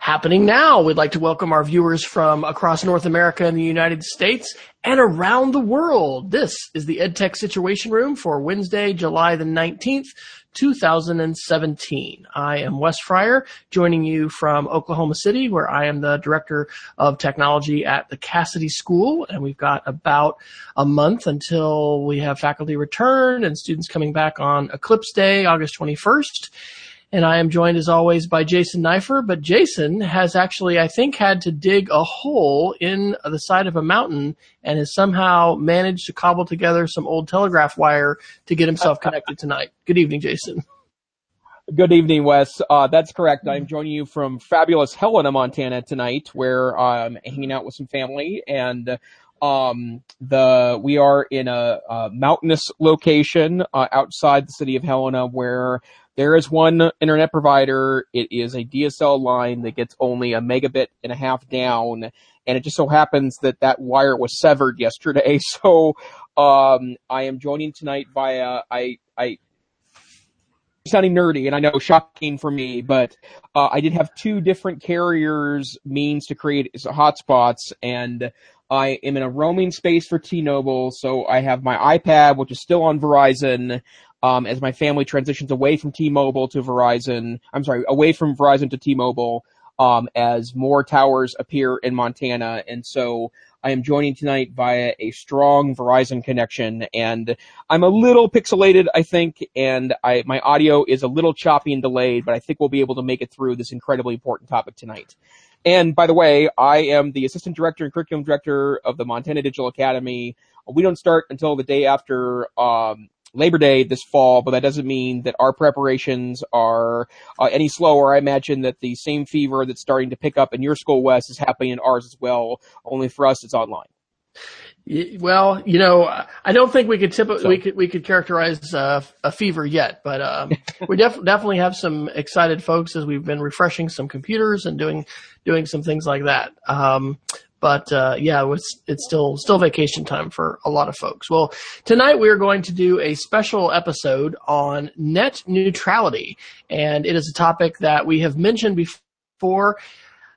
happening now. We'd like to welcome our viewers from across North America and the United States and around the world. This is the EdTech Situation Room for Wednesday, July the 19th, 2017. I am Wes Fryer, joining you from Oklahoma City, where I am the Director of Technology at the Cassidy School, and we've got about a month until we have faculty return and students coming back on Eclipse Day, August 21st. And I am joined as always by Jason Neiffer, but Jason has actually, I think, had to dig a hole in the side of a mountain and has somehow managed to cobble together some old telegraph wire to get himself connected tonight. Good evening, Jason. Good evening, Wes. Uh, that's correct. I'm joining you from fabulous Helena, Montana tonight, where I'm hanging out with some family and um, the we are in a, a mountainous location uh, outside the city of Helena where there is one internet provider. It is a DSL line that gets only a megabit and a half down, and it just so happens that that wire was severed yesterday. So um, I am joining tonight via I I sounding nerdy, and I know shocking for me, but uh, I did have two different carriers means to create hotspots, and I am in a roaming space for T-Mobile, so I have my iPad, which is still on Verizon, um, as my family transitions away from T-Mobile to Verizon. I'm sorry, away from Verizon to T-Mobile, um, as more towers appear in Montana, and so I am joining tonight via a strong Verizon connection, and I'm a little pixelated, I think, and I my audio is a little choppy and delayed, but I think we'll be able to make it through this incredibly important topic tonight. And by the way, I am the assistant director and curriculum director of the Montana Digital Academy. We don't start until the day after um, Labor Day this fall, but that doesn't mean that our preparations are uh, any slower. I imagine that the same fever that's starting to pick up in your school, Wes, is happening in ours as well. Only for us, it's online. Well, you know, I don't think we could tip, so. we could we could characterize uh, a fever yet, but um, we def- definitely have some excited folks as we've been refreshing some computers and doing doing some things like that. Um, but uh, yeah, it was, it's still still vacation time for a lot of folks. Well, tonight we are going to do a special episode on net neutrality, and it is a topic that we have mentioned before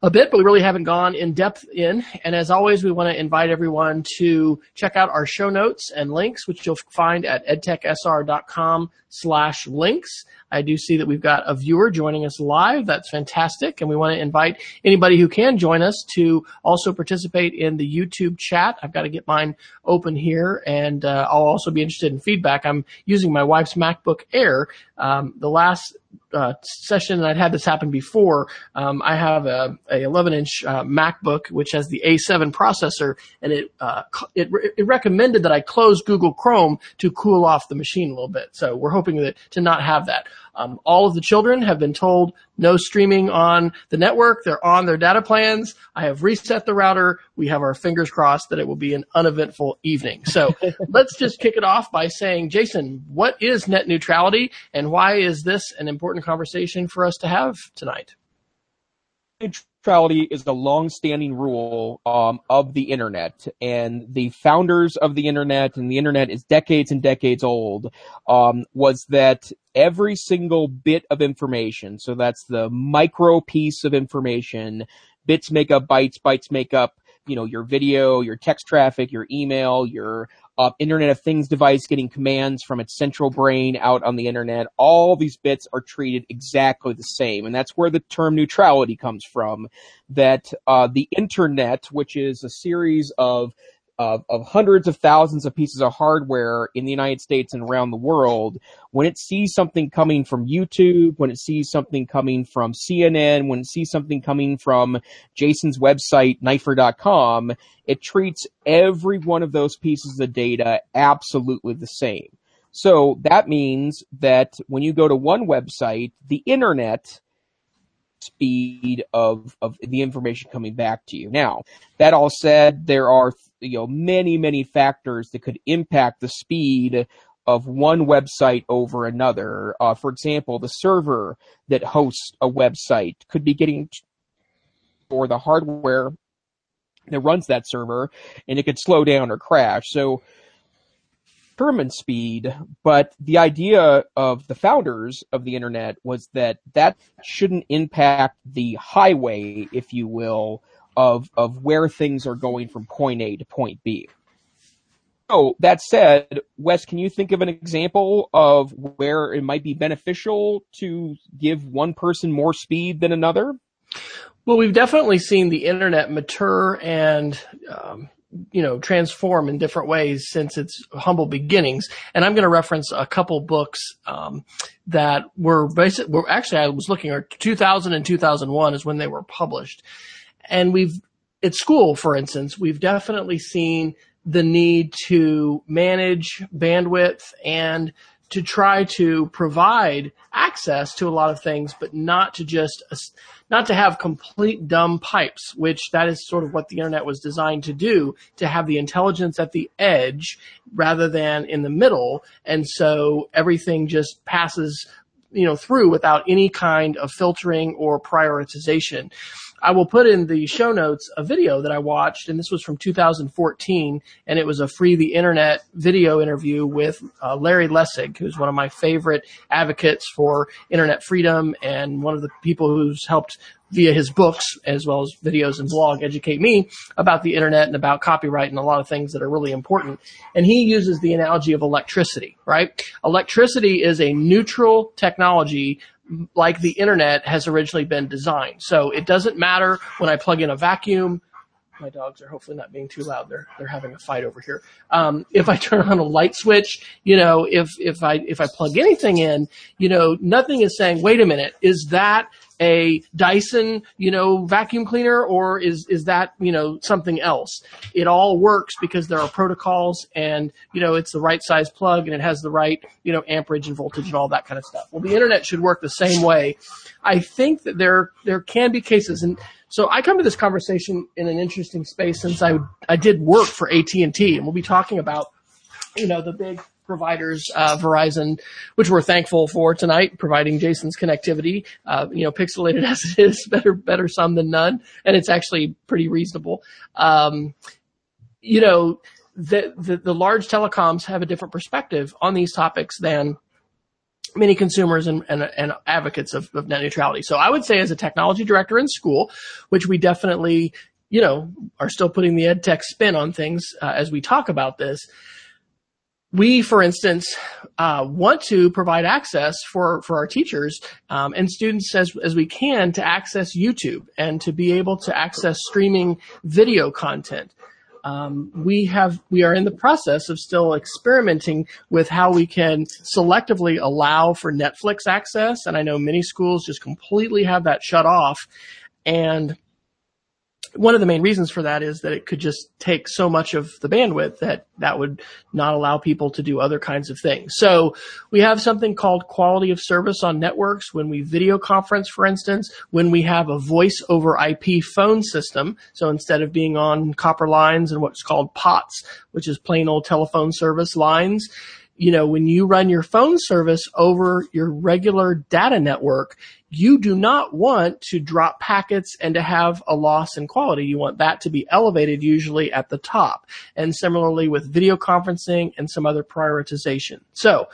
a bit, but we really haven't gone in depth in. And as always, we want to invite everyone to check out our show notes and links, which you'll find at edtechsr.com slash links. I do see that we've got a viewer joining us live. That's fantastic. And we want to invite anybody who can join us to also participate in the YouTube chat. I've got to get mine open here and uh, I'll also be interested in feedback. I'm using my wife's MacBook Air. Um, the last uh, session, I'd had this happen before. Um, I have a, a 11 inch uh, MacBook which has the A7 processor, and it, uh, it it recommended that I close Google Chrome to cool off the machine a little bit. So we're hoping that to not have that. Um, all of the children have been told no streaming on the network. They're on their data plans. I have reset the router. We have our fingers crossed that it will be an uneventful evening. So let's just kick it off by saying, Jason, what is net neutrality and why is this an important conversation for us to have tonight? Neutrality is a long-standing rule um, of the internet, and the founders of the internet, and the internet is decades and decades old, um, was that every single bit of information, so that's the micro piece of information, bits make up bytes, bytes make up you know, your video, your text traffic, your email, your uh, Internet of Things device getting commands from its central brain out on the internet. All these bits are treated exactly the same. And that's where the term neutrality comes from. That uh, the internet, which is a series of of, of hundreds of thousands of pieces of hardware in the United States and around the world, when it sees something coming from YouTube, when it sees something coming from CNN, when it sees something coming from Jason's website, neiffer.com, it treats every one of those pieces of data absolutely the same. So that means that when you go to one website, the internet speed of, of the information coming back to you. Now, that all said, there are, you know, many, many factors that could impact the speed of one website over another. Uh, for example, the server that hosts a website could be getting, or the hardware that runs that server, and it could slow down or crash. So, determine speed, but the idea of the founders of the internet was that that shouldn't impact the highway, if you will, of, of where things are going from point A to point B. So that said, Wes, can you think of an example of where it might be beneficial to give one person more speed than another? Well, we've definitely seen the internet mature and um, you know, transform in different ways since its humble beginnings. And I'm going to reference a couple books um, that were basic. Were actually I was looking at 2000 and 2001 is when they were published, and we've at school, for instance, we've definitely seen the need to manage bandwidth and to try to provide access to a lot of things, but not to just not to have complete dumb pipes, which that is sort of what the internet was designed to do, to have the intelligence at the edge rather than in the middle. And so everything just passes, you know, through without any kind of filtering or prioritization. I will put in the show notes a video that I watched, and this was from 2014, and it was a free the internet video interview with uh, Larry Lessig, who's one of my favorite advocates for internet freedom and one of the people who's helped via his books as well as videos and blog educate me about the internet and about copyright and a lot of things that are really important. And he uses the analogy of electricity, right? Electricity is a neutral technology like the internet has originally been designed. So it doesn't matter when I plug in a vacuum. My dogs are hopefully not being too loud. They're they're having a fight over here. Um, if I turn on a light switch, you know, if if I if I plug anything in, you know, nothing is saying, wait a minute, is that a Dyson, you know, vacuum cleaner or is, is that, you know, something else? It all works because there are protocols and, you know, it's the right size plug and it has the right, you know, amperage and voltage and all that kind of stuff. Well, the internet should work the same way. I think that there, there can be cases and so I come to this conversation in an interesting space since I, I did work for AT&T and we'll be talking about, you know, the big providers, uh, Verizon, which we're thankful for tonight, providing Jason's connectivity. Uh, you know, pixelated as it is, better better some than none, and it's actually pretty reasonable. Um, you know, the, the the large telecoms have a different perspective on these topics than many consumers and, and, and advocates of, of, net neutrality. So I would say as a technology director in school, which we definitely, you know, are still putting the ed tech spin on things uh, as we talk about this, we, for instance, uh, want to provide access for, for our teachers um, and students as, as we can to access YouTube and to be able to access streaming video content. Um, we have we are in the process of still experimenting with how we can selectively allow for Netflix access, and I know many schools just completely have that shut off. And one of the main reasons for that is that it could just take so much of the bandwidth that that would not allow people to do other kinds of things. So we have something called quality of service on networks when we video conference, for instance, when we have a voice over IP phone system. So instead of being on copper lines and what's called POTS, which is plain old telephone service lines, you know, when you run your phone service over your regular data network, you do not want to drop packets and to have a loss in quality. You want that to be elevated usually at the top. And similarly with video conferencing and some other prioritization. So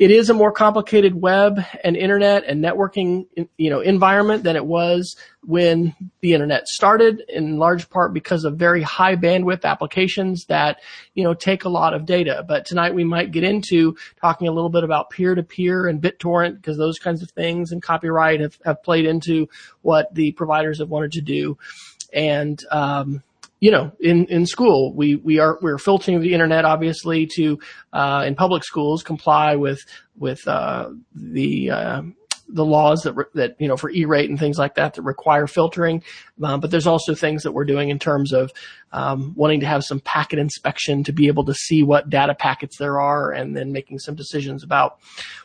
it is a more complicated web and internet and networking, you know, environment than it was when the internet started in large part because of very high bandwidth applications that, you know, take a lot of data. But tonight we might get into talking a little bit about peer to peer and BitTorrent because those kinds of things and copyright have, have played into what the providers have wanted to do. And, um, you know, in, in school, we, we are, we're filtering the internet, obviously, to, uh, in public schools comply with, with, uh, the, uh, the laws that, re- that, you know, for E-rate and things like that that require filtering. Um, but there's also things that we're doing in terms of, um, wanting to have some packet inspection to be able to see what data packets there are and then making some decisions about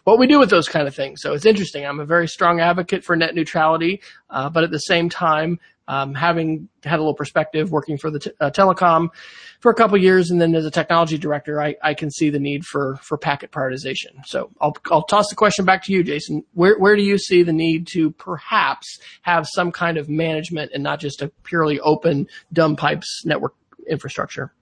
what we do with those kind of things. So it's interesting. I'm a very strong advocate for net neutrality, uh, but at the same time, um, having had a little perspective working for the t- uh, telecom for a couple years, and then as a technology director, I, I can see the need for for packet prioritization. So I'll I'll toss the question back to you, Jason. Where where do you see the need to perhaps have some kind of management and not just a purely open dumb pipes network infrastructure?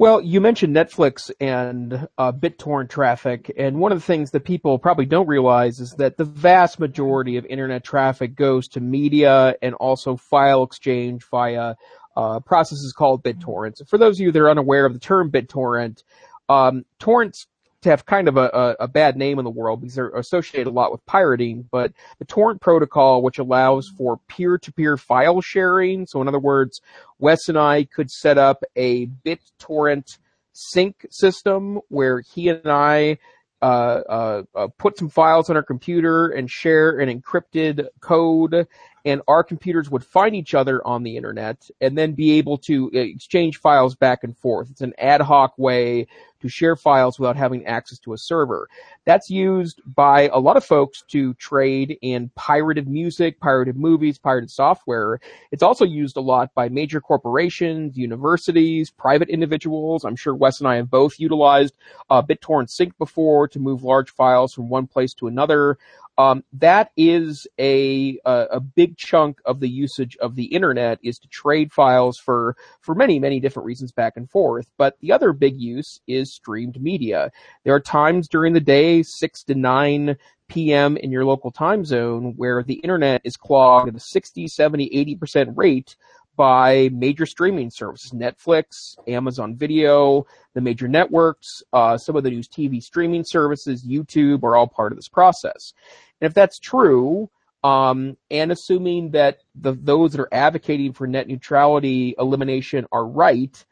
Well, you mentioned Netflix and uh, BitTorrent traffic, and one of the things that people probably don't realize is that the vast majority of internet traffic goes to media and also file exchange via uh, processes called BitTorrents. For those of you that are unaware of the term BitTorrent, um, torrents to have kind of a, a, bad name in the world because they're associated a lot with pirating, but the torrent protocol, which allows for peer-to-peer file sharing. So in other words, Wes and I could set up a BitTorrent sync system where he and I uh, uh, uh, put some files on our computer and share an encrypted code and our computers would find each other on the internet and then be able to exchange files back and forth. It's an ad hoc way to share files without having access to a server. That's used by a lot of folks to trade in pirated music, pirated movies, pirated software. It's also used a lot by major corporations, universities, private individuals. I'm sure Wes and I have both utilized uh, BitTorrent Sync before to move large files from one place to another. Um, that is a, a, a big chunk of the usage of the internet is to trade files for for many many different reasons back and forth. But the other big use is streamed media. There are times during the day, six to nine p.m. in your local time zone, where the internet is clogged at a 60, 70, 80 percent rate by major streaming services, Netflix, Amazon Video, the major networks, uh, some of the news TV streaming services, YouTube are all part of this process. And if that's true, um, and assuming that the, those that are advocating for net neutrality elimination are right,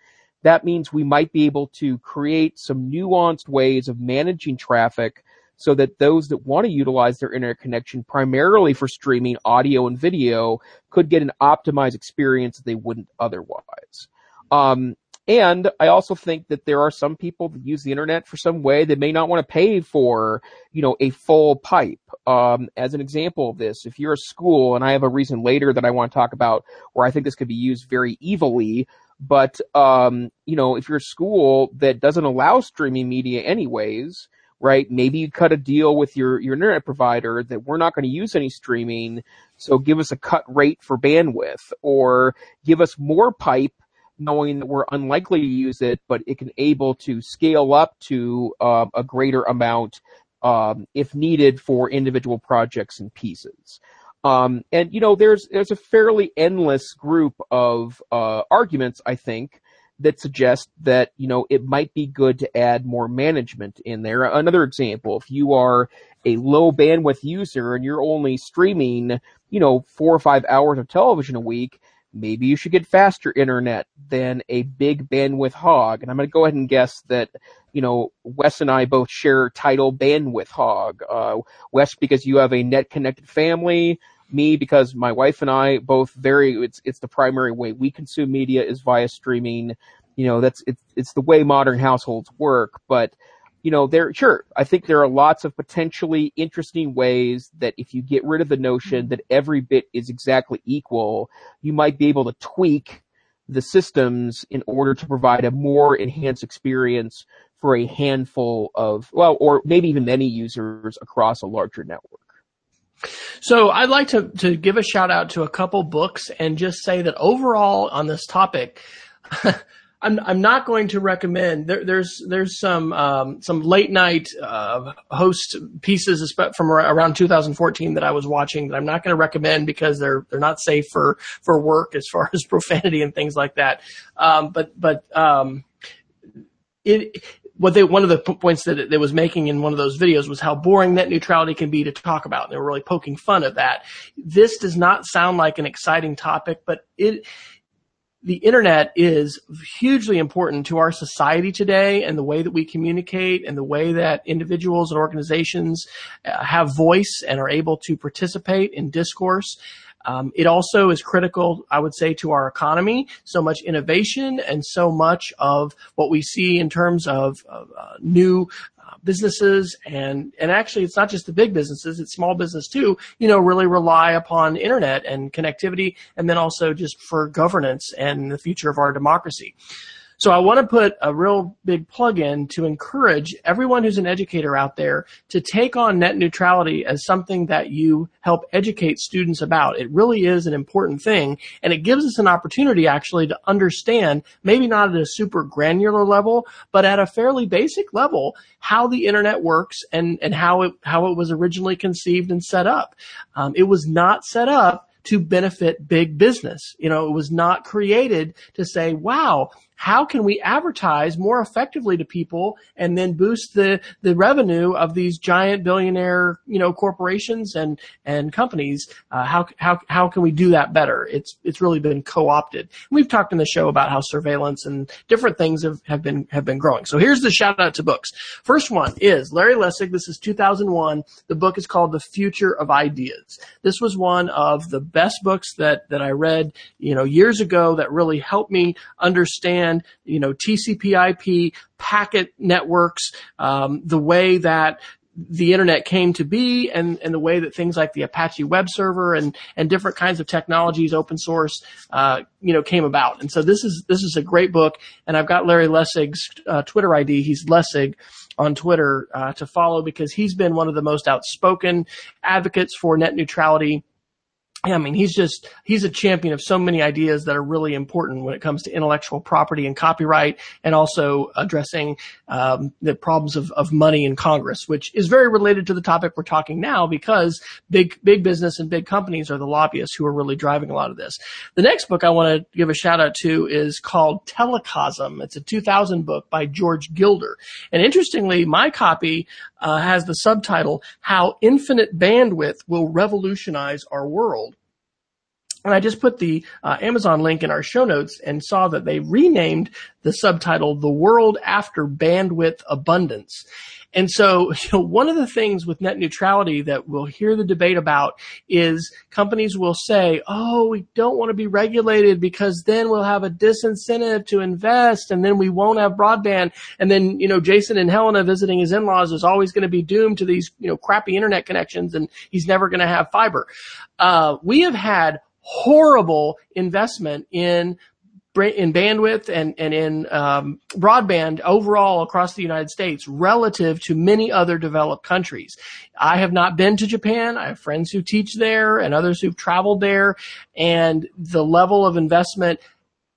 that means we might be able to create some nuanced ways of managing traffic so that those that want to utilize their internet connection primarily for streaming audio and video could get an optimized experience that they wouldn't otherwise. Um, and I also think that there are some people that use the internet for some way that may not want to pay for, you know, a full pipe. Um, as an example of this, if you're a school, and I have a reason later that I want to talk about where I think this could be used very evilly, but, um, you know, if you're a school that doesn't allow streaming media anyways, right? Maybe you cut a deal with your, your internet provider that we're not going to use any streaming, so give us a cut rate for bandwidth, or give us more pipe knowing that we're unlikely to use it, but it can able to scale up to uh, a greater amount um, if needed for individual projects and pieces. Um, and you know, there's there's a fairly endless group of uh, arguments, I think, that suggest that you know it might be good to add more management in there. Another example, if you are a low bandwidth user and you're only streaming, you know, four or five hours of television a week, maybe you should get faster internet than a big bandwidth hog. And I'm going to go ahead and guess that, you know, Wes and I both share title bandwidth hog. Uh, Wes because you have a net connected family. Me because my wife and I both very, it's, it's the primary way we consume media is via streaming. You know, that's, it's, it's the way modern households work, but you know, there, sure, I think there are lots of potentially interesting ways that if you get rid of the notion mm-hmm. that every bit is exactly equal, you might be able to tweak the systems in order to provide a more enhanced experience for a handful of, well, or maybe even many users across a larger network. So I'd like to, to give a shout out to a couple books and just say that overall on this topic, I'm I'm not going to recommend. There, there's there's some um, some late night uh, host pieces from around 2014 that I was watching that I'm not going to recommend because they're they're not safe for for work as far as profanity and things like that. Um, but but um, it what they one of the points that it, was making in one of those videos was how boring net neutrality can be to talk about. And they were really poking fun at that. This does not sound like an exciting topic, but it the internet is hugely important to our society today and the way that we communicate and the way that individuals and organizations uh, have voice and are able to participate in discourse. Um, it also is critical, I would say, to our economy. So much innovation and so much of what we see in terms of, uh, new businesses and, and actually it's not just the big businesses, it's small business too, you know, really rely upon internet and connectivity and then also just for governance and the future of our democracy. So I want to put a real big plug in to encourage everyone who's an educator out there to take on net neutrality as something that you help educate students about. It really is an important thing and it gives us an opportunity actually to understand, maybe not at a super granular level, but at a fairly basic level, how the internet works and, and how it, how it was originally conceived and set up. Um, it was not set up to benefit big business. You know, it was not created to say, wow, how can we advertise more effectively to people and then boost the, the revenue of these giant billionaire, you know, corporations and, and companies? Uh, how, how, how can we do that better? It's, it's really been co-opted. We've talked in the show about how surveillance and different things have, have been, have been growing. So here's the shout out to books. First one is Larry Lessig. This is 2001. The book is called The Future of Ideas. This was one of the best books that, that I read, you know, years ago that really helped me understand understand, you know, TCP/IP packet networks, um, the way that the internet came to be and, and the way that things like the Apache web server and, and different kinds of technologies, open source, uh, you know, came about. And so this is, this is a great book. And I've got Larry Lessig's uh, Twitter ID. He's Lessig on Twitter, uh, to follow because he's been one of the most outspoken advocates for net neutrality I mean, he's just, he's a champion of so many ideas that are really important when it comes to intellectual property and copyright and also addressing um, the problems of, of money in Congress, which is very related to the topic we're talking now because big, big business and big companies are the lobbyists who are really driving a lot of this. The next book I want to give a shout out to is called Telecosm. It's a 2000 book by George Gilder. And interestingly, my copy uh, has the subtitle, How Infinite Bandwidth Will Revolutionize Our World. And I just put the uh, Amazon link in our show notes and saw that they renamed the subtitle The World After Bandwidth Abundance. And so, you know, one of the things with net neutrality that we'll hear the debate about is companies will say, oh, we don't want to be regulated because then we'll have a disincentive to invest and then we won't have broadband. And then, you know, Jason and Helena visiting his in-laws is always going to be doomed to these, you know, crappy internet connections and he's never going to have fiber. Uh, we have had horrible investment in in bandwidth and, and in um, broadband overall across the United States relative to many other developed countries. I have not been to Japan. I have friends who teach there and others who've traveled there, and the level of investment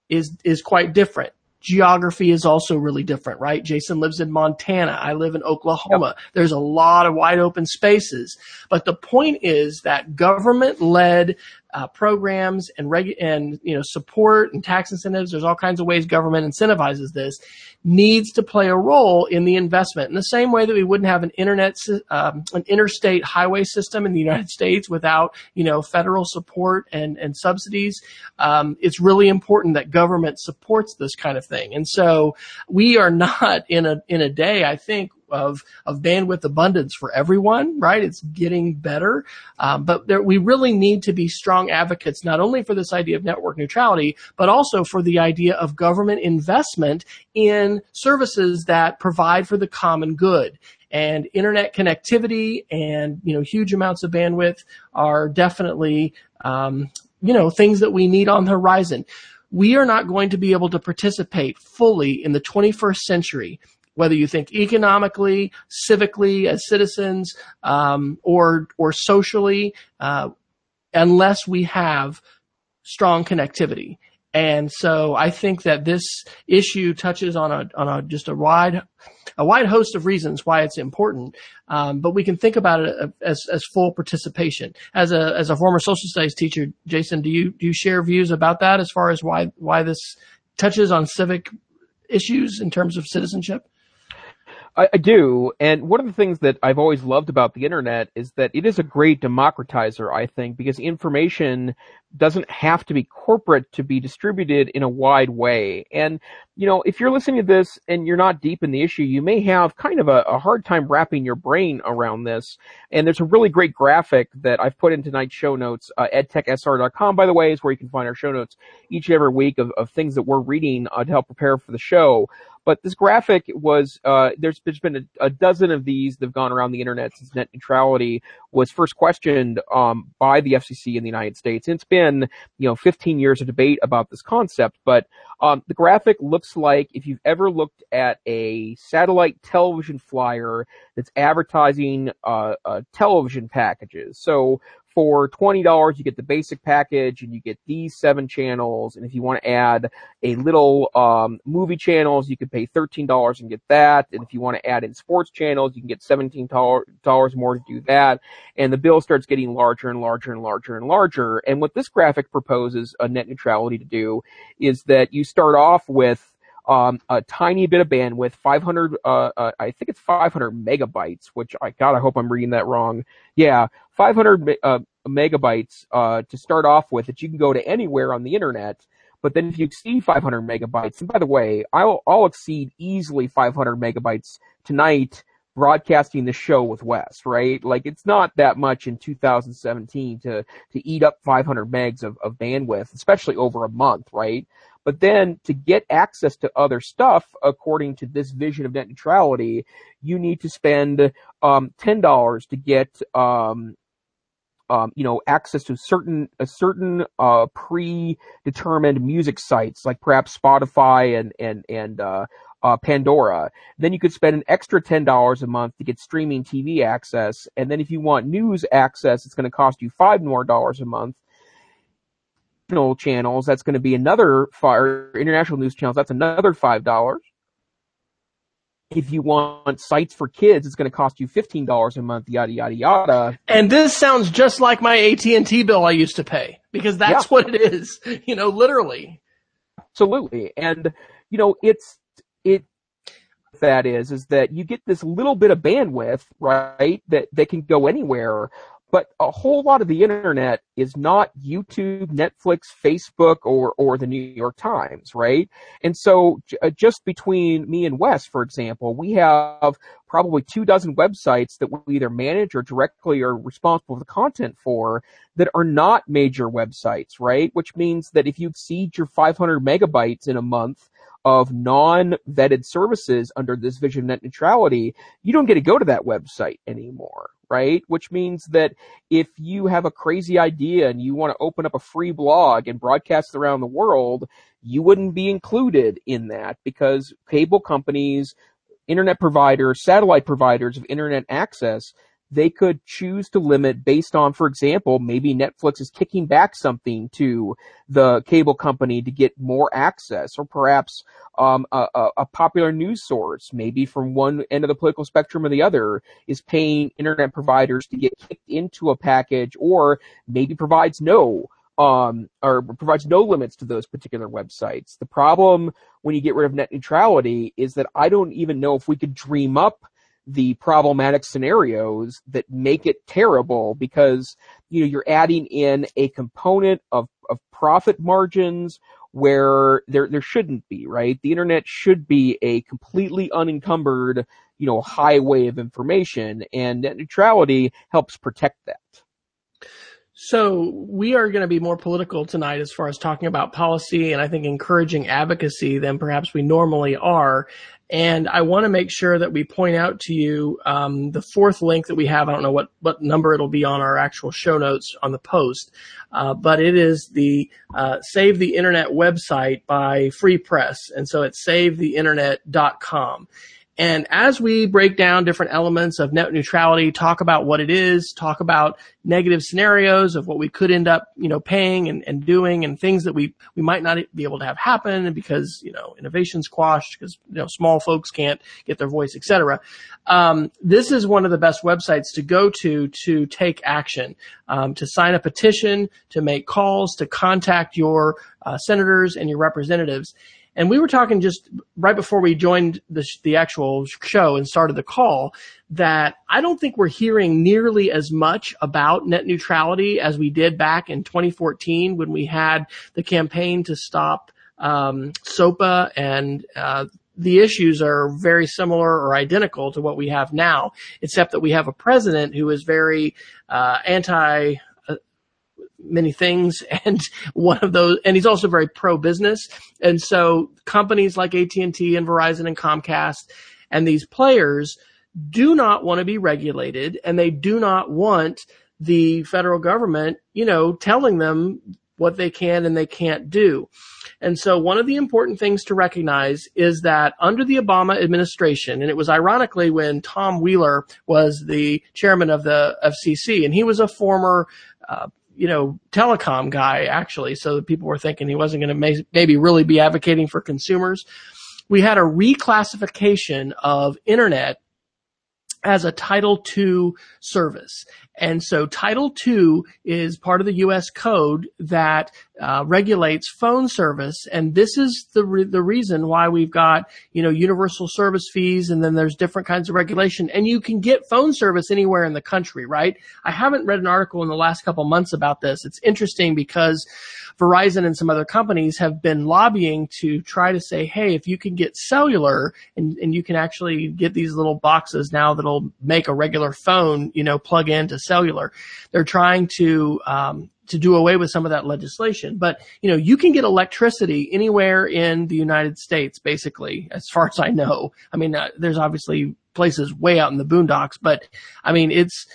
is is quite different geography is also really different, right? Jason lives in Montana. I live in Oklahoma. Yep. There's a lot of wide open spaces. But the point is that government led uh, programs and reg- and you know support and tax incentives. There's all kinds of ways government incentivizes this. Needs to play a role in the investment in the same way that we wouldn't have an internet um, an interstate highway system in the United States without you know federal support and and subsidies. Um, it's really important that government supports this kind of thing. And so we are not in a in a day I think of of bandwidth abundance for everyone, right? It's getting better, um, but there, we really need to be strong advocates not only for this idea of network neutrality, but also for the idea of government investment in services that provide for the common good. And internet connectivity and you know huge amounts of bandwidth are definitely um, you know things that we need on the horizon. We are not going to be able to participate fully in the 21st century whether you think economically, civically, as citizens, um, or or socially, uh, unless we have strong connectivity. And so I think that this issue touches on a on a just a wide a wide host of reasons why it's important. Um, but we can think about it as as full participation. As a as a former social studies teacher, Jason, do you do you share views about that as far as why why this touches on civic issues in terms of citizenship? I, I, do, and one of the things that I've always loved about the internet is that it is a great democratizer, I think, because information doesn't have to be corporate to be distributed in a wide way. And, you know, if you're listening to this and you're not deep in the issue, you may have kind of a, a hard time wrapping your brain around this. And there's a really great graphic that I've put in tonight's show notes. Uh, edtechsr.com, by the way, is where you can find our show notes each and every week of, of things that we're reading uh, to help prepare for the show. But this graphic was, uh, there's, there's been a, a, dozen of these that have gone around the internet since net neutrality was first questioned, um, by the FCC in the United States. And it's been, you know, 15 years of debate about this concept, but, um, the graphic looks like if you've ever looked at a satellite television flyer that's advertising, uh, uh television packages. So for $20, you get the basic package and you get these seven channels. And if you want to add a little, um, movie channels, you could pay $13 and get that. And if you want to add in sports channels, you can get $17 more to do that. And the bill starts getting larger and larger and larger and larger. And what this graphic proposes a net neutrality to do is that you start off with um, a tiny bit of bandwidth, 500, uh, uh, I think it's 500 megabytes, which I, God, I hope I'm reading that wrong. Yeah, 500 uh, megabytes uh, to start off with that you can go to anywhere on the internet. But then if you exceed 500 megabytes, and by the way, I'll, I'll exceed easily 500 megabytes tonight broadcasting the show with Wes, right? Like it's not that much in 2017 to, to eat up 500 megs of, of bandwidth, especially over a month, right? But then to get access to other stuff, according to this vision of net neutrality, you need to spend um, ten dollars to get um, um, you know, access to certain a certain uh, predetermined music sites, like perhaps Spotify and and and uh, uh, Pandora. Then you could spend an extra ten dollars a month to get streaming TV access, and then if you want news access, it's going to cost you five more dollars a month. Channels, that's going to be another five. International news channels, that's another five dollars if you want sites for kids, it's going to cost you fifteen dollars a month. Yada yada yada. And this sounds just like my AT and T bill I used to pay because that's yeah. what it is. You know, literally. Absolutely, and you know, it's it. That is, is that you get this little bit of bandwidth, right? That that can go anywhere, but a whole lot of the internet is not YouTube, Netflix, Facebook, or or the New York Times, right? And so, uh, just between me and Wes, for example, we have probably two dozen websites that we either manage or directly are responsible for the content for that are not major websites, right? Which means that if you exceed your 500 megabytes in a month, of non-vetted services under this vision net neutrality, you don't get to go to that website anymore, right? Which means that if you have a crazy idea and you want to open up a free blog and broadcast around the world, you wouldn't be included in that because cable companies, internet providers, satellite providers of internet access they could choose to limit based on, for example, maybe Netflix is kicking back something to the cable company to get more access, or perhaps um, a, a, popular news source, maybe from one end of the political spectrum or the other, is paying internet providers to get kicked into a package, or maybe provides no um, or provides no limits to those particular websites. The problem when you get rid of net neutrality is that I don't even know if we could dream up the problematic scenarios that make it terrible because you know you're adding in a component of, of profit margins where there there shouldn't be, right? The internet should be a completely unencumbered, you know, highway of information and net neutrality helps protect that. So we are going to be more political tonight as far as talking about policy and I think encouraging advocacy than perhaps we normally are. And I want to make sure that we point out to you um, the fourth link that we have. I don't know what, what number it'll be on our actual show notes on the post, uh, but it is the uh, Save the Internet website by Free Press. And so it's savetheinternet.com. And as we break down different elements of net neutrality, talk about what it is, talk about negative scenarios of what we could end up, you know, paying and, and doing and things that we, we might not be able to have happen because, you know, innovation's quashed because, you know, small folks can't get their voice, etc. Um, this is one of the best websites to go to to take action, um, to sign a petition, to make calls, to contact your uh, senators and your representatives. And we were talking just right before we joined the, the actual show and started the call that I don't think we're hearing nearly as much about net neutrality as we did back in 2014 when we had the campaign to stop um, SOPA and uh, the issues are very similar or identical to what we have now, except that we have a president who is very uh, anti many things and one of those and he's also very pro business and so companies like AT&T and Verizon and Comcast and these players do not want to be regulated and they do not want the federal government, you know, telling them what they can and they can't do. And so one of the important things to recognize is that under the Obama administration, and it was ironically when Tom Wheeler was the chairman of the FCC, and he was a former, uh, you know, telecom guy actually, so people were thinking he wasn't going to may- maybe really be advocating for consumers. We had a reclassification of internet as a Title II service. And so Title II is part of the U.S. code that uh, regulates phone service, and this is the re- the reason why we've got you know universal service fees, and then there's different kinds of regulation, and you can get phone service anywhere in the country, right? I haven't read an article in the last couple months about this. It's interesting because Verizon and some other companies have been lobbying to try to say, hey, if you can get cellular and, and you can actually get these little boxes now that'll make a regular phone, you know, plug into cellular. They're trying to um, to do away with some of that legislation. But, you know, you can get electricity anywhere in the United States, basically, as far as I know. I mean, uh, there's obviously places way out in the boondocks, but I mean, it's,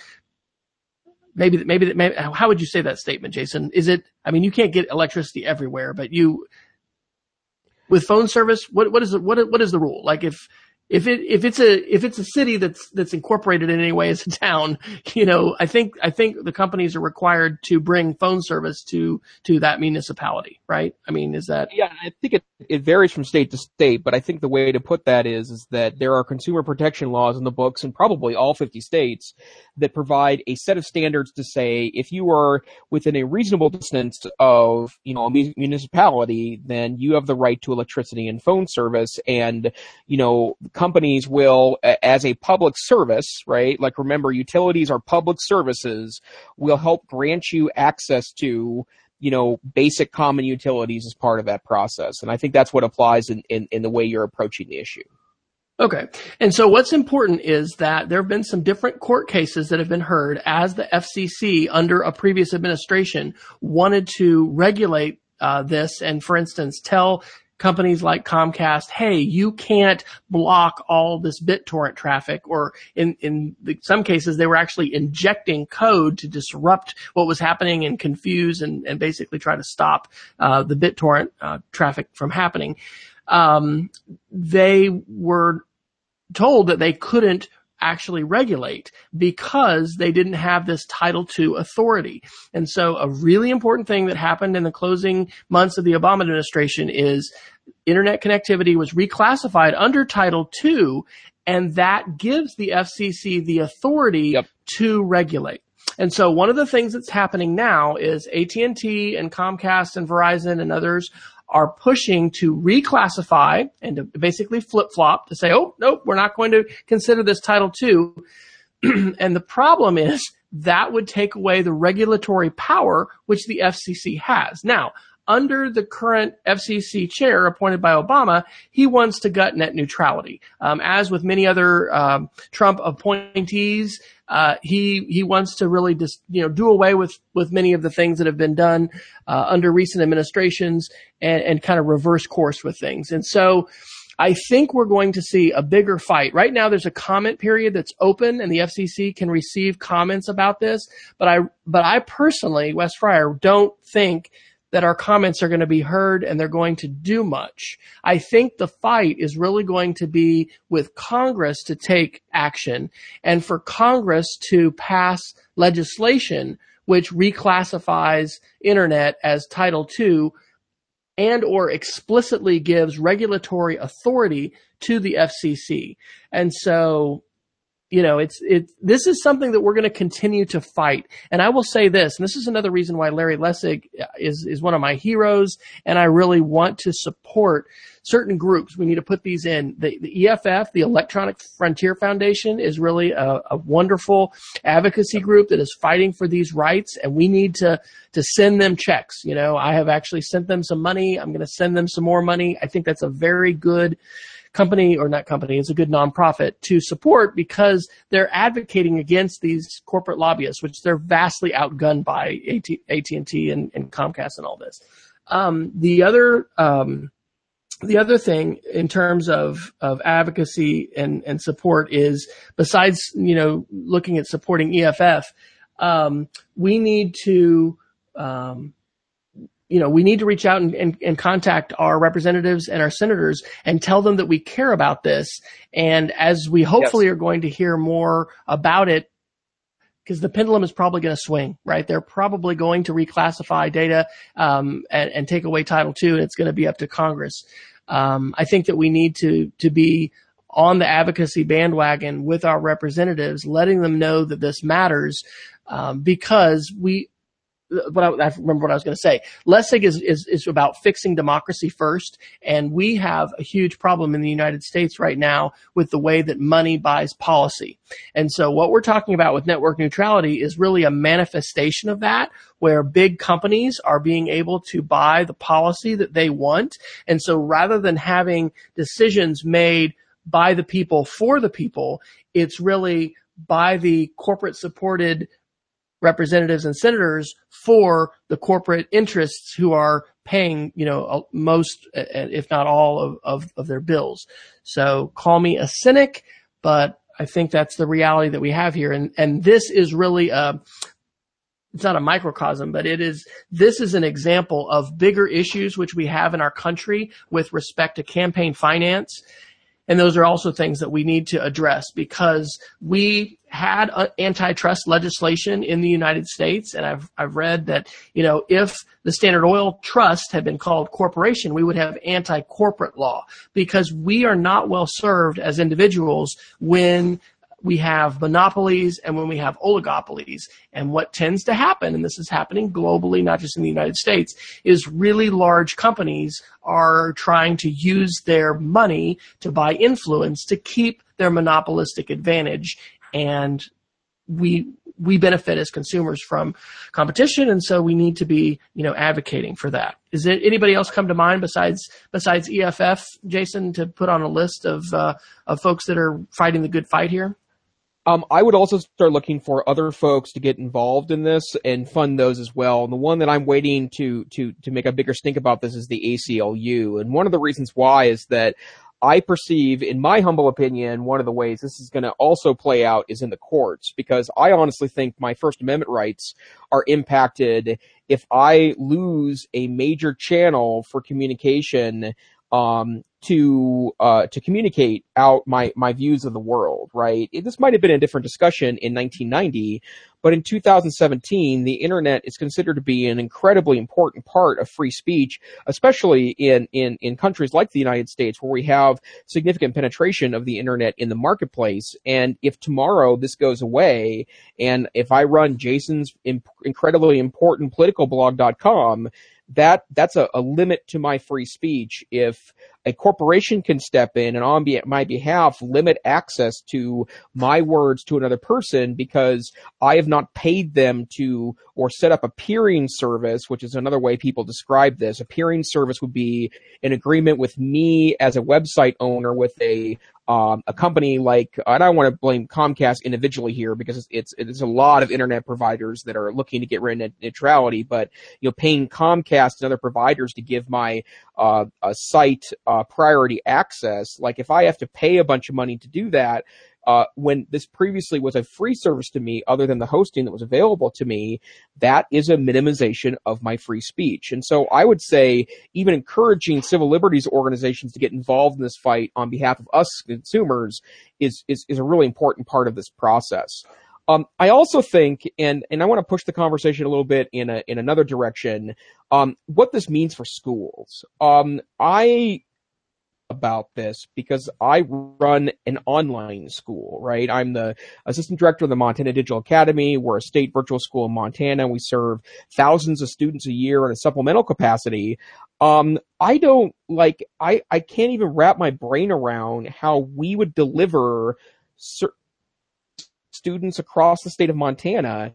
maybe, maybe, maybe, how would you say that statement, Jason? Is it, I mean, you can't get electricity everywhere, but you, with phone service, what, what is the, what, what is the rule? Like if, if it if it's a if it's a city that's that's incorporated in any way as a town, you know, I think I think the companies are required to bring phone service to to that municipality, right? I mean, is that Yeah, I think it it varies from state to state, but I think the way to put that is is that there are consumer protection laws in the books in probably all 50 states that provide a set of standards to say if you are within a reasonable distance of, you know, a municipality, then you have the right to electricity and phone service and, you know, companies will, as a public service, right? Like remember, utilities are public services, will help grant you access to, you know, basic common utilities as part of that process. And I think that's what applies in, in, in the way you're approaching the issue. Okay. And so what's important is that there have been some different court cases that have been heard as the FCC under a previous administration wanted to regulate uh, this and, for instance, tell companies like Comcast, hey, you can't block all this BitTorrent traffic, or in, in the, some cases, they were actually injecting code to disrupt what was happening and confuse and, and basically try to stop uh, the BitTorrent uh, traffic from happening. Um, they were told that they couldn't actually regulate because they didn't have this Title II authority. And so a really important thing that happened in the closing months of the Obama administration is internet connectivity was reclassified under Title II and that gives the FCC the authority yep. to regulate. And so one of the things that's happening now is AT&T and Comcast and Verizon and others are pushing to reclassify and to basically flip flop to say, oh, nope, we're not going to consider this Title II. and the problem is that would take away the regulatory power which the FCC has. Now, under the current FCC chair appointed by Obama, he wants to gut net neutrality. Um, as with many other um, Trump appointees, uh, he he wants to really just you know do away with with many of the things that have been done uh, under recent administrations and, and kind of reverse course with things. And so. I think we're going to see a bigger fight. Right now, there's a comment period that's open, and the FCC can receive comments about this. But I, but I personally, Wes Fryer, don't think that our comments are going to be heard and they're going to do much. I think the fight is really going to be with Congress to take action and for Congress to pass legislation which reclassifies internet as Title II and or explicitly gives regulatory authority to the FCC. And so you know, it's it. This is something that we're going to continue to fight. And I will say this, and this is another reason why Larry Lessig is is one of my heroes, and I really want to support certain groups. We need to put these in. The, the EFF, the Electronic Frontier Foundation, is really a, a wonderful advocacy group that is fighting for these rights, and we need to to send them checks. You know, I have actually sent them some money. I'm going to send them some more money. I think that's a very good company or not company, it's a good nonprofit to support because they're advocating against these corporate lobbyists, which they're vastly outgunned by AT&T and, and Comcast and all this. Um, the other, um, the other thing in terms of, of advocacy and, and support is besides, you know, looking at supporting EFF, um, we need to, um, you know, we need to reach out and, and, and, contact our representatives and our senators and tell them that we care about this. And as we hopefully yes. are going to hear more about it, because the pendulum is probably going to swing, right? They're probably going to reclassify data um, and, and, take away Title II, and it's going to be up to Congress. Um, I think that we need to to be on the advocacy bandwagon with our representatives, letting them know that this matters, um, because we what I, I, remember what I was going to say. Lessig is, is, is about fixing democracy first. And we have a huge problem in the United States right now with the way that money buys policy. And so what we're talking about with network neutrality is really a manifestation of that where big companies are being able to buy the policy that they want. And so rather than having decisions made by the people for the people, it's really by the corporate supported representatives and senators for the corporate interests who are paying, you know, most, uh, uh, if not all of, of, of their bills. So call me a cynic, but I think that's the reality that we have here. And, and this is really a, it's not a microcosm, but it is, this is an example of bigger issues which we have in our country with respect to campaign finance and those are also things that we need to address because we had antitrust legislation in the United States. And I've, I've read that, you know, if the Standard Oil Trust had been called corporation, we would have anti-corporate law because we are not well served as individuals when we have monopolies and when we have oligopolies. And what tends to happen, and this is happening globally, not just in the United States, is really large companies are trying to use their money to buy influence to keep their monopolistic advantage. And we, we benefit as consumers from competition, and so we need to be, you know, advocating for that. Is it anybody else come to mind besides besides EFF, Jason, to put on a list of uh, of folks that are fighting the good fight here? Um, I would also start looking for other folks to get involved in this and fund those as well. And the one that I'm waiting to to to make a bigger stink about this is the ACLU. And one of the reasons why is that I perceive, in my humble opinion, one of the ways this is going to also play out is in the courts, because I honestly think my First Amendment rights are impacted if I lose a major channel for communication um, to uh, to communicate out my my views of the world. Right. This might have been a different discussion in 1990, but in 2017, the internet is considered to be an incredibly important part of free speech, especially in in in countries like the United States, where we have significant penetration of the internet in the marketplace. And if tomorrow this goes away, and if I run Jason's imp- incredibly important politicalblog.com that that's a, a limit to my free speech. If a corporation can step in and on my behalf limit access to my words to another person because I have not paid them to or set up a peering service, which is another way people describe this. A peering service would be an agreement with me as a website owner with a um, a company like I don't want to blame Comcast individually here because it's, it's it's a lot of internet providers that are looking to get rid of net neutrality, but you know paying Comcast and other providers to give my uh, site uh, priority access, like if I have to pay a bunch of money to do that, uh, when this previously was a free service to me, other than the hosting that was available to me, that is a minimization of my free speech. And so I would say even encouraging civil liberties organizations to get involved in this fight on behalf of us consumers is, is, is a really important part of this process. Um, I also think, and, and I want to push the conversation a little bit in a, in another direction, um, what this means for schools. Um, I about this because I run an online school, right? I'm the assistant director of the Montana Digital Academy. We're a state virtual school in Montana. We serve thousands of students a year in a supplemental capacity. Um, I don't like, I, I can't even wrap my brain around how we would deliver students across the state of Montana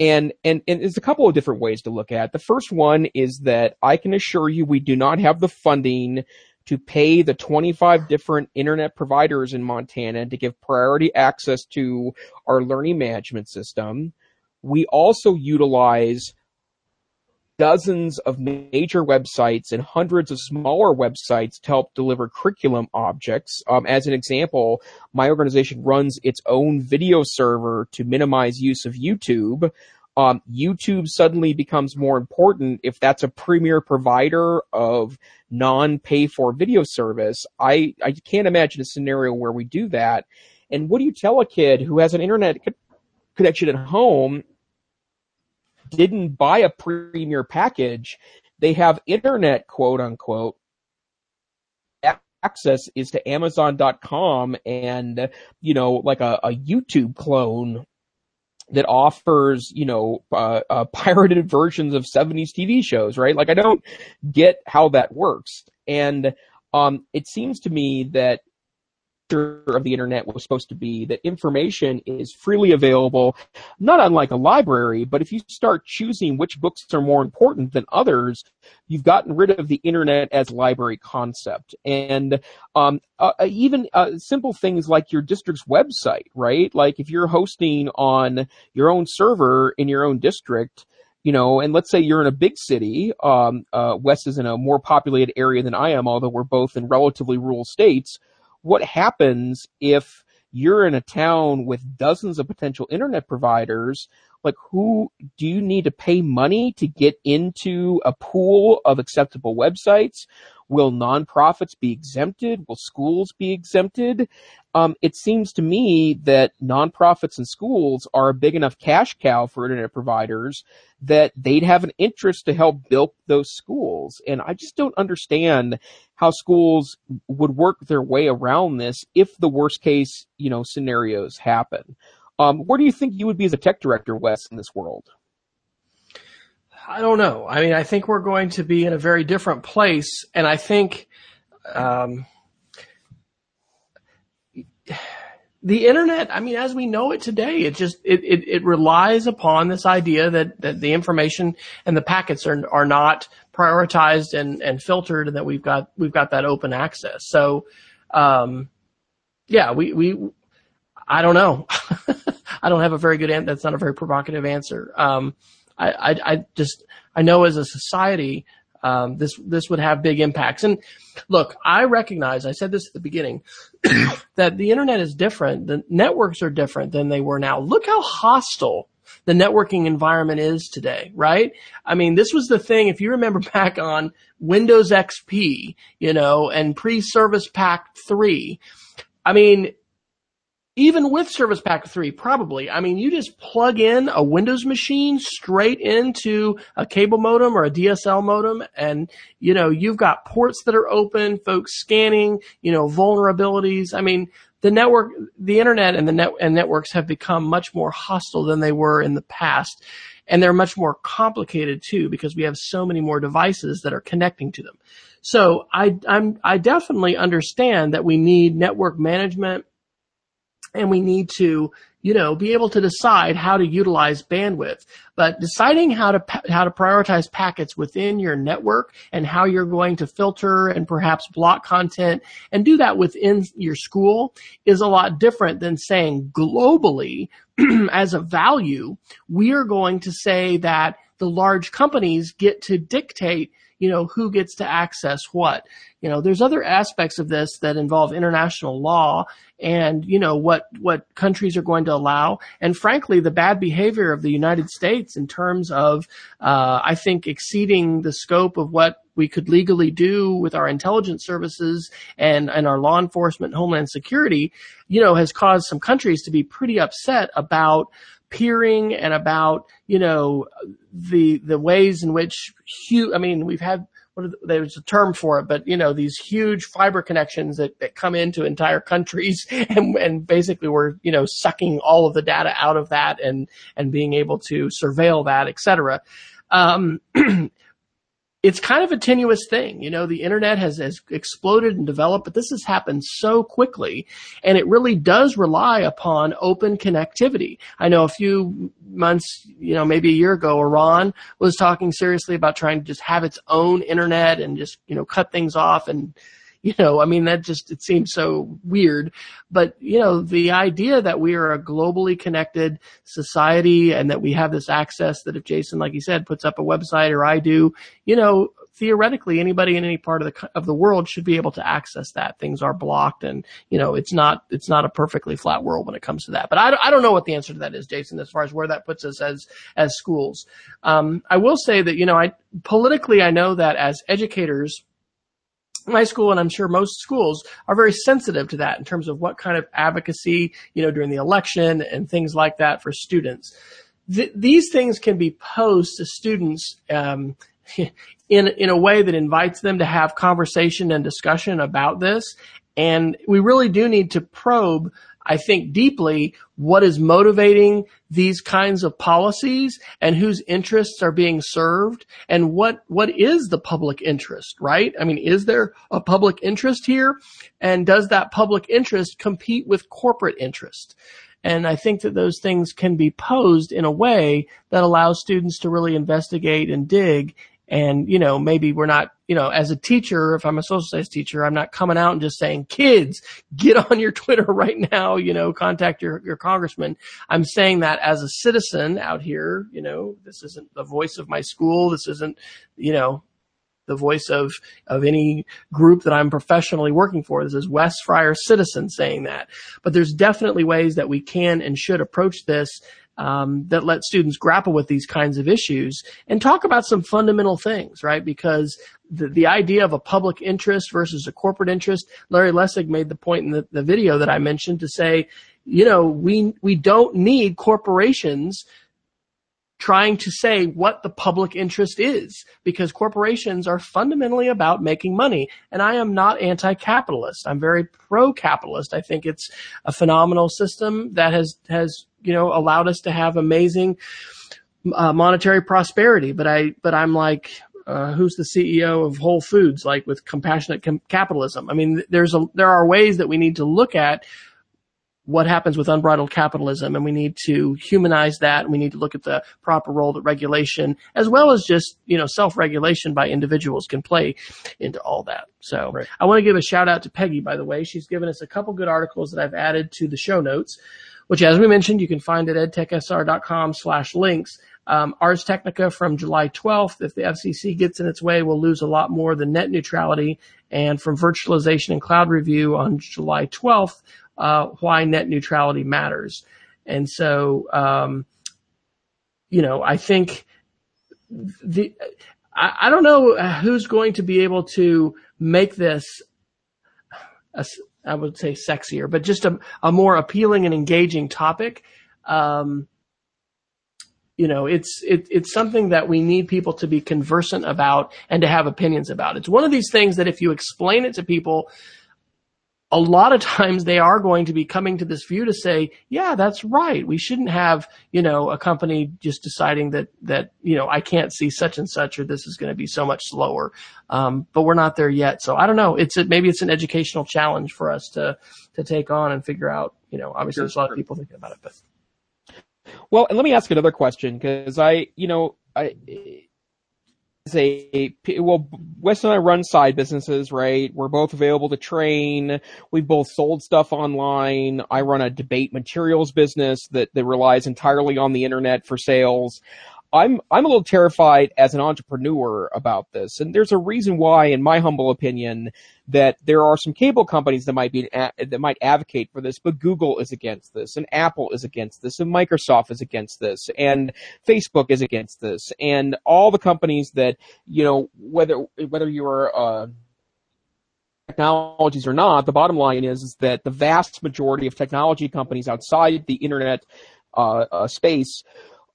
and, and, and there's a couple of different ways to look at it. The first one is that I can assure you we do not have the funding to pay the 25 different internet providers in Montana to give priority access to our learning management system. We also utilize dozens of major websites and hundreds of smaller websites to help deliver curriculum objects. Um, as an example, my organization runs its own video server to minimize use of YouTube. Um, YouTube suddenly becomes more important if that's a premier provider of non-pay for video service. I, I can't imagine a scenario where we do that. And what do you tell a kid who has an internet connection at home didn't buy a premier package, they have internet quote unquote access is to amazon.com and you know like a, a youtube clone that offers you know uh, uh, pirated versions of 70s tv shows right? Like i don't get how that works. And um, it seems to me that of the internet was supposed to be that information is freely available, not unlike a library, but if you start choosing which books are more important than others, you've gotten rid of the internet as library concept. And um, uh, uh even uh, simple things like your district's website, right? Like if you're hosting on your own server in your own district, you know, and let's say you're in a big city, um, uh, Wes is in a more populated area than I am, although we're both in relatively rural states what happens if you're in a town with dozens of potential internet providers? Like who do you need to pay money to get into a pool of acceptable websites will nonprofits be exempted will schools be exempted um, it seems to me that nonprofits and schools are a big enough cash cow for internet providers that they'd have an interest to help build those schools. And I just don't understand how schools would work their way around this if the worst case, you know, scenarios happen. Um, where do you think you would be as a tech director, Wes, in this world? I don't know. I mean, I think we're going to be in a very different place, and I think um, the internet, I mean, as we know it today, it just, it, it, it, relies upon this idea that, that the information and the packets are, are not prioritized and, and filtered and that we've got, we've got that open access. So, um, yeah, we, we, I don't know. I don't have a very good answer. That's not a very provocative answer. Um, I, I, I just, I know as a society, um, this this would have big impacts. And look, I recognize I said this at the beginning that the internet is different. The networks are different than they were now. Look how hostile the networking environment is today, right? I mean, this was the thing. If you remember back on Windows XP, you know, and pre-Service Pack three, I mean, even with Service Pack 3, probably. I mean, you just plug in a Windows machine straight into a cable modem or a DSL modem and, you know, you've got ports that are open, folks scanning, you know, vulnerabilities. I mean, the network, the internet and the net and networks have become much more hostile than they were in the past. And they're much more complicated too because we have so many more devices that are connecting to them. So I, I'm, I definitely understand that we need network management and we need to, you know, be able to decide how to utilize bandwidth. But deciding how to how to prioritize packets within your network and how you're going to filter and perhaps block content and do that within your school is a lot different than saying globally as a value, we are going to say that the large companies get to dictate you know, who gets to access what. You know, there's other aspects of this that involve international law and, you know, what, what countries are going to allow. And frankly, the bad behavior of the United States in terms of, uh, I think exceeding the scope of what we could legally do with our intelligence services and, and our law enforcement, homeland security, you know, has caused some countries to be pretty upset about peering and about you know the the ways in which huge. I mean, we've had what there's a term for it, but you know these huge fiber connections that, that come into entire countries and and basically we're you know sucking all of the data out of that and and being able to surveil that, et cetera. Um, it's kind of a tenuous thing. You know, the internet has, has exploded and developed, but this has happened so quickly and it really does rely upon open connectivity. I know a few months, you know, maybe a year ago, Iran was talking seriously about trying to just have its own internet and just, you know, cut things off and, You know, I mean, that just, it seems so weird. But, you know, the idea that we are a globally connected society and that we have this access that if Jason, like you said, puts up a website or I do, you know, theoretically anybody in any part of the of the world should be able to access that. Things are blocked, and you know it's not it's not a perfectly flat world when it comes to that. But I, I don't know what the answer to that is, Jason, as far as where that puts us as as schools. Um, I will say that you know I politically I know that as educators my school and I'm sure most schools are very sensitive to that in terms of what kind of advocacy, you know, during the election and things like that for students. Th- these things can be posed to students um, in in a way that invites them to have conversation and discussion about this. And we really do need to probe, I think, deeply what is motivating these kinds of policies and whose interests are being served and what what is the public interest, right? I mean, is there a public interest here? And does that public interest compete with corporate interest? And I think that those things can be posed in a way that allows students to really investigate and dig and, you know, maybe we're not, you know, as a teacher, if I'm a social studies teacher, I'm not coming out and just saying, kids, get on your Twitter right now, you know, contact your, your congressman. I'm saying that as a citizen out here, you know, this isn't the voice of my school. This isn't, you know, the voice of, of any group that I'm professionally working for. This is Wes Fryer citizen saying that. But there's definitely ways that we can and should approach this um, that let students grapple with these kinds of issues and talk about some fundamental things, right? Because the, the idea of a public interest versus a corporate interest, Larry Lessig made the point in the, the video that I mentioned to say, you know, we, we don't need corporations trying to say what the public interest is because corporations are fundamentally about making money. And I am not anti-capitalist. I'm very pro-capitalist. I think it's a phenomenal system that has, has, you know, allowed us to have amazing uh, monetary prosperity. But I, but I'm like, uh, who's the CEO of Whole Foods, like with compassionate com- capitalism. I mean, there's a, there are ways that we need to look at what happens with unbridled capitalism and we need to humanize that and we need to look at the proper role that regulation as well as just you know self-regulation by individuals can play into all that so right. i want to give a shout out to peggy by the way she's given us a couple good articles that i've added to the show notes which as we mentioned you can find at edtechsr.com slash links um, Ars Technica from July 12th. If the FCC gets in its way, we'll lose a lot more than net neutrality. And from Virtualization and Cloud Review on July 12th, uh, why net neutrality matters. And so, um, you know, I think the, I, I, don't know who's going to be able to make this, a, I would say sexier, but just a, a more appealing and engaging topic. Um, you know, it's it, it's something that we need people to be conversant about and to have opinions about. It's one of these things that if you explain it to people, a lot of times they are going to be coming to this view to say, yeah, that's right. We shouldn't have, you know, a company just deciding that, that, you know, I can't see such and such or this is going to be so much slower. Um, but we're not there yet. So I don't know. It's a, maybe it's an educational challenge for us to, to take on and figure out, you know, obviously there's a lot of people thinking about it, but. Well, and let me ask another question because I, you know, I, a well wes and i run side businesses right? We're both available to train. We've both sold stuff online. I run a debate materials business that, that relies entirely on the internet for sales I'm I'm a little terrified as an entrepreneur about this, and there's a reason why, in my humble opinion, that there are some cable companies that might be that might advocate for this, but Google is against this, and Apple is against this, and Microsoft is against this, and Facebook is against this, and all the companies that you know whether whether you're uh, technologies or not, the bottom line is, is that the vast majority of technology companies outside the internet uh, uh, space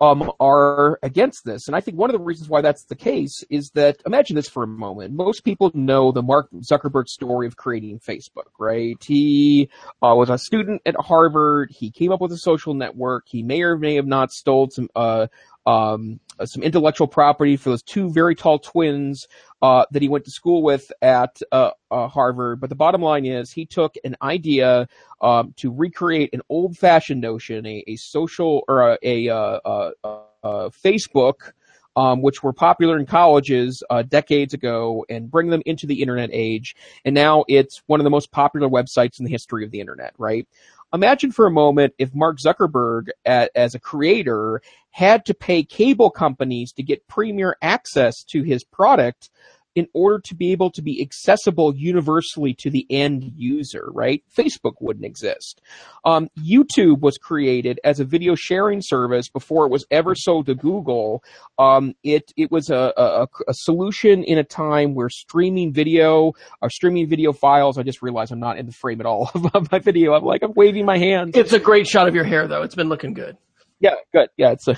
um, are against this. And I think one of the reasons why that's the case is that imagine this for a moment. Most people know the Mark Zuckerberg story of creating Facebook, right? He uh, was a student at Harvard. He came up with a social network. He may or may have not stole some uh, um, some intellectual property for those two very tall twins uh, that he went to school with at uh, uh, Harvard. But the bottom line is he took an idea um, to recreate an old-fashioned notion, a, a social or a, a, uh, uh, uh, Facebook um, which were popular in colleges uh, decades ago, and bring them into the internet age. And now it's one of the most popular websites in the history of the internet, right? Imagine for a moment if Mark Zuckerberg, at, as a creator, had to pay cable companies to get premier access to his product in order to be able to be accessible universally to the end user, right? Facebook wouldn't exist. Um, YouTube was created as a video sharing service before it was ever sold to Google. Um, it it was a, a, a, solution in a time where streaming video or streaming video files. I just realized I'm not in the frame at all of my video. I'm like I'm waving my hands. It's a great shot of your hair, though. It's been looking good. Yeah, good. Yeah, it's a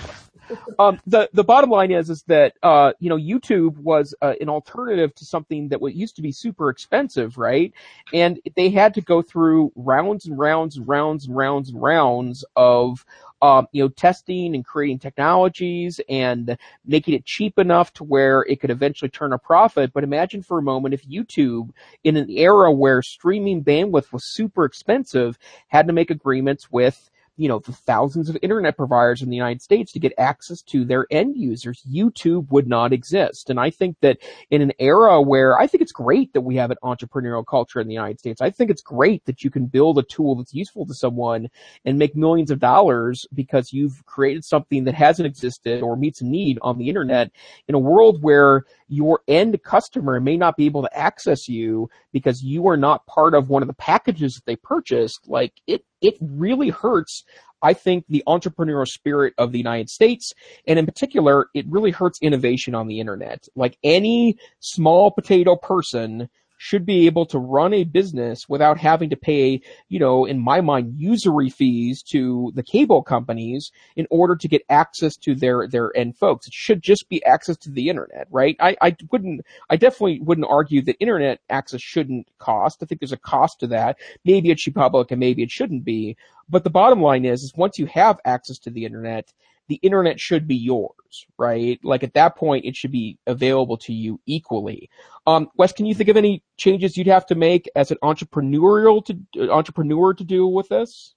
um, the the bottom line is is that uh, you know YouTube was uh, an alternative to something that used to be super expensive, right? And they had to go through rounds and rounds and rounds and rounds and rounds of um, you know testing and creating technologies and making it cheap enough to where it could eventually turn a profit. But imagine for a moment if YouTube, in an era where streaming bandwidth was super expensive, had to make agreements with you know, the thousands of internet providers in the United States to get access to their end users. YouTube would not exist. And I think that in an era where I think it's great that we have an entrepreneurial culture in the United States, I think it's great that you can build a tool that's useful to someone and make millions of dollars because you've created something that hasn't existed or meets a need on the internet in a world where your end customer may not be able to access you because you are not part of one of the packages that they purchased. Like it, it really hurts I think the entrepreneurial spirit of the United States, and in particular, it really hurts innovation on the internet. Like any small potato person should be able to run a business without having to pay, you know, in my mind, usury fees to the cable companies in order to get access to their, their end folks. It should just be access to the internet, right? I, I wouldn't, I definitely wouldn't argue that internet access shouldn't cost. I think there's a cost to that. Maybe it should be public and maybe it shouldn't be. But the bottom line is, is once you have access to the internet, the internet should be yours, right? Like at that point, it should be available to you equally. Um, Wes, can you think of any changes you'd have to make as an entrepreneurial to uh, entrepreneur to do with this?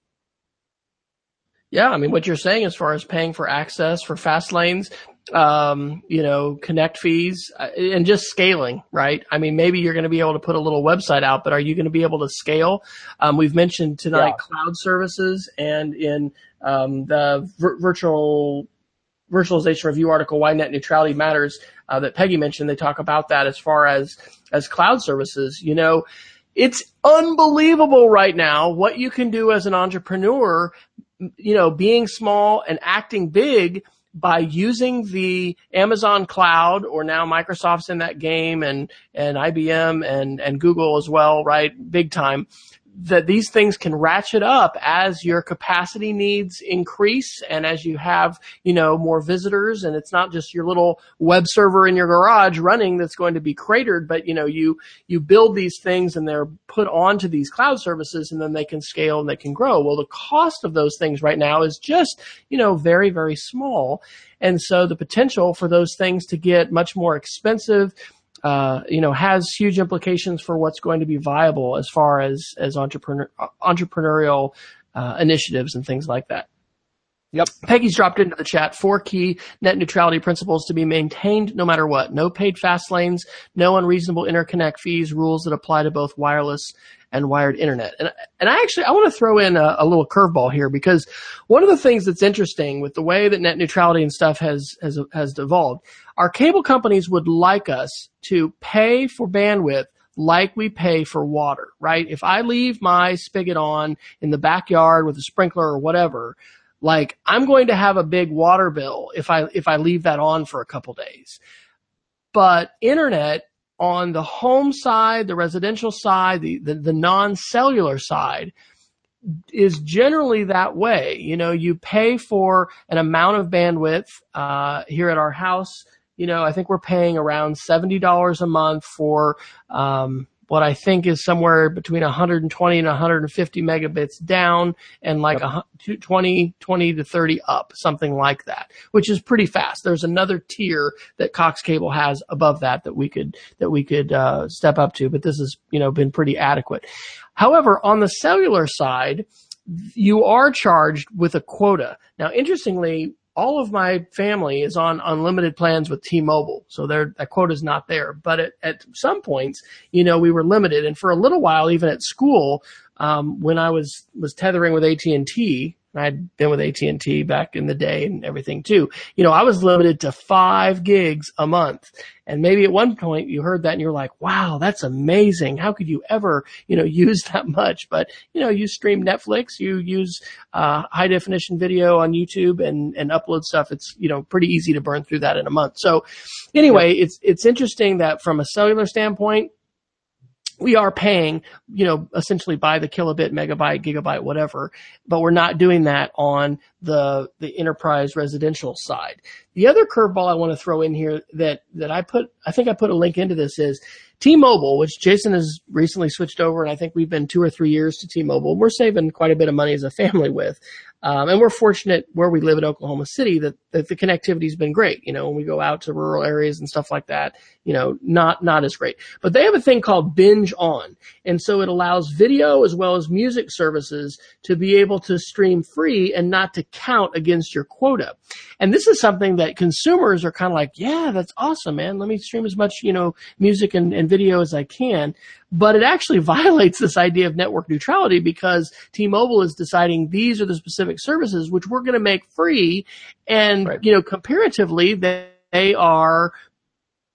Yeah, I mean, what you're saying as far as paying for access for fast lanes, um, you know, connect fees uh, and just scaling, right? I mean, maybe you're going to be able to put a little website out, but are you going to be able to scale? Um, we've mentioned tonight yeah. cloud services and in um, the vir- virtual virtualization review article, why net neutrality matters, uh, that Peggy mentioned. They talk about that as far as, as cloud services. You know, it's unbelievable right now what you can do as an entrepreneur, you know, being small and acting big by using the Amazon cloud or now Microsoft's in that game and, and IBM and, and Google as well, right? Big time that these things can ratchet up as your capacity needs increase and as you have, you know, more visitors and it's not just your little web server in your garage running that's going to be cratered, but you know, you, you build these things and they're put onto these cloud services and then they can scale and they can grow. Well, the cost of those things right now is just, you know, very, very small. And so the potential for those things to get much more expensive, uh, you know, has huge implications for what's going to be viable as far as as entrepreneur entrepreneurial uh, initiatives and things like that. Yep. Peggy's dropped into the chat four key net neutrality principles to be maintained no matter what. No paid fast lanes, no unreasonable interconnect fees, rules that apply to both wireless and wired internet. And, and I actually, I want to throw in a, a little curveball here because one of the things that's interesting with the way that net neutrality and stuff has, has, has evolved, our cable companies would like us to pay for bandwidth like we pay for water, right? If I leave my spigot on in the backyard with a sprinkler or whatever, like I'm going to have a big water bill if I, if I leave that on for a couple days. But internet on the home side, the residential side, the, the, the non-cellular side is generally that way. You know, you pay for an amount of bandwidth, uh, here at our house. You know, I think we're paying around $70 a month for, um, what I think is somewhere between 120 and 150 megabits down and like yep. a 20, 20 to 30 up, something like that, which is pretty fast. There's another tier that Cox Cable has above that that we could, that we could, uh, step up to, but this has, you know, been pretty adequate. However, on the cellular side, you are charged with a quota. Now, interestingly, all of my family is on unlimited plans with T-Mobile. So their, that quote is not there. But at, at some points, you know, we were limited. And for a little while, even at school, um, when I was, was tethering with AT&T, I'd been with AT&T back in the day and everything too. You know, I was limited to five gigs a month. And maybe at one point you heard that and you're like, wow, that's amazing. How could you ever, you know, use that much? But, you know, you stream Netflix, you use, uh, high definition video on YouTube and, and upload stuff. It's, you know, pretty easy to burn through that in a month. So anyway, it's, it's interesting that from a cellular standpoint, we are paying, you know, essentially by the kilobit, megabyte, gigabyte, whatever, but we're not doing that on the, the enterprise residential side. The other curveball I want to throw in here that, that I put, I think I put a link into this is T-Mobile, which Jason has recently switched over, and I think we've been two or three years to T-Mobile. We're saving quite a bit of money as a family with. Um, and we're fortunate where we live in Oklahoma City that, that the connectivity's been great. You know, when we go out to rural areas and stuff like that, you know, not, not as great. But they have a thing called binge on. And so it allows video as well as music services to be able to stream free and not to count against your quota. And this is something that consumers are kind of like, yeah, that's awesome, man. Let me stream as much, you know, music and, and video as I can but it actually violates this idea of network neutrality because T-Mobile is deciding these are the specific services which we're going to make free, and right. you know comparatively they, they are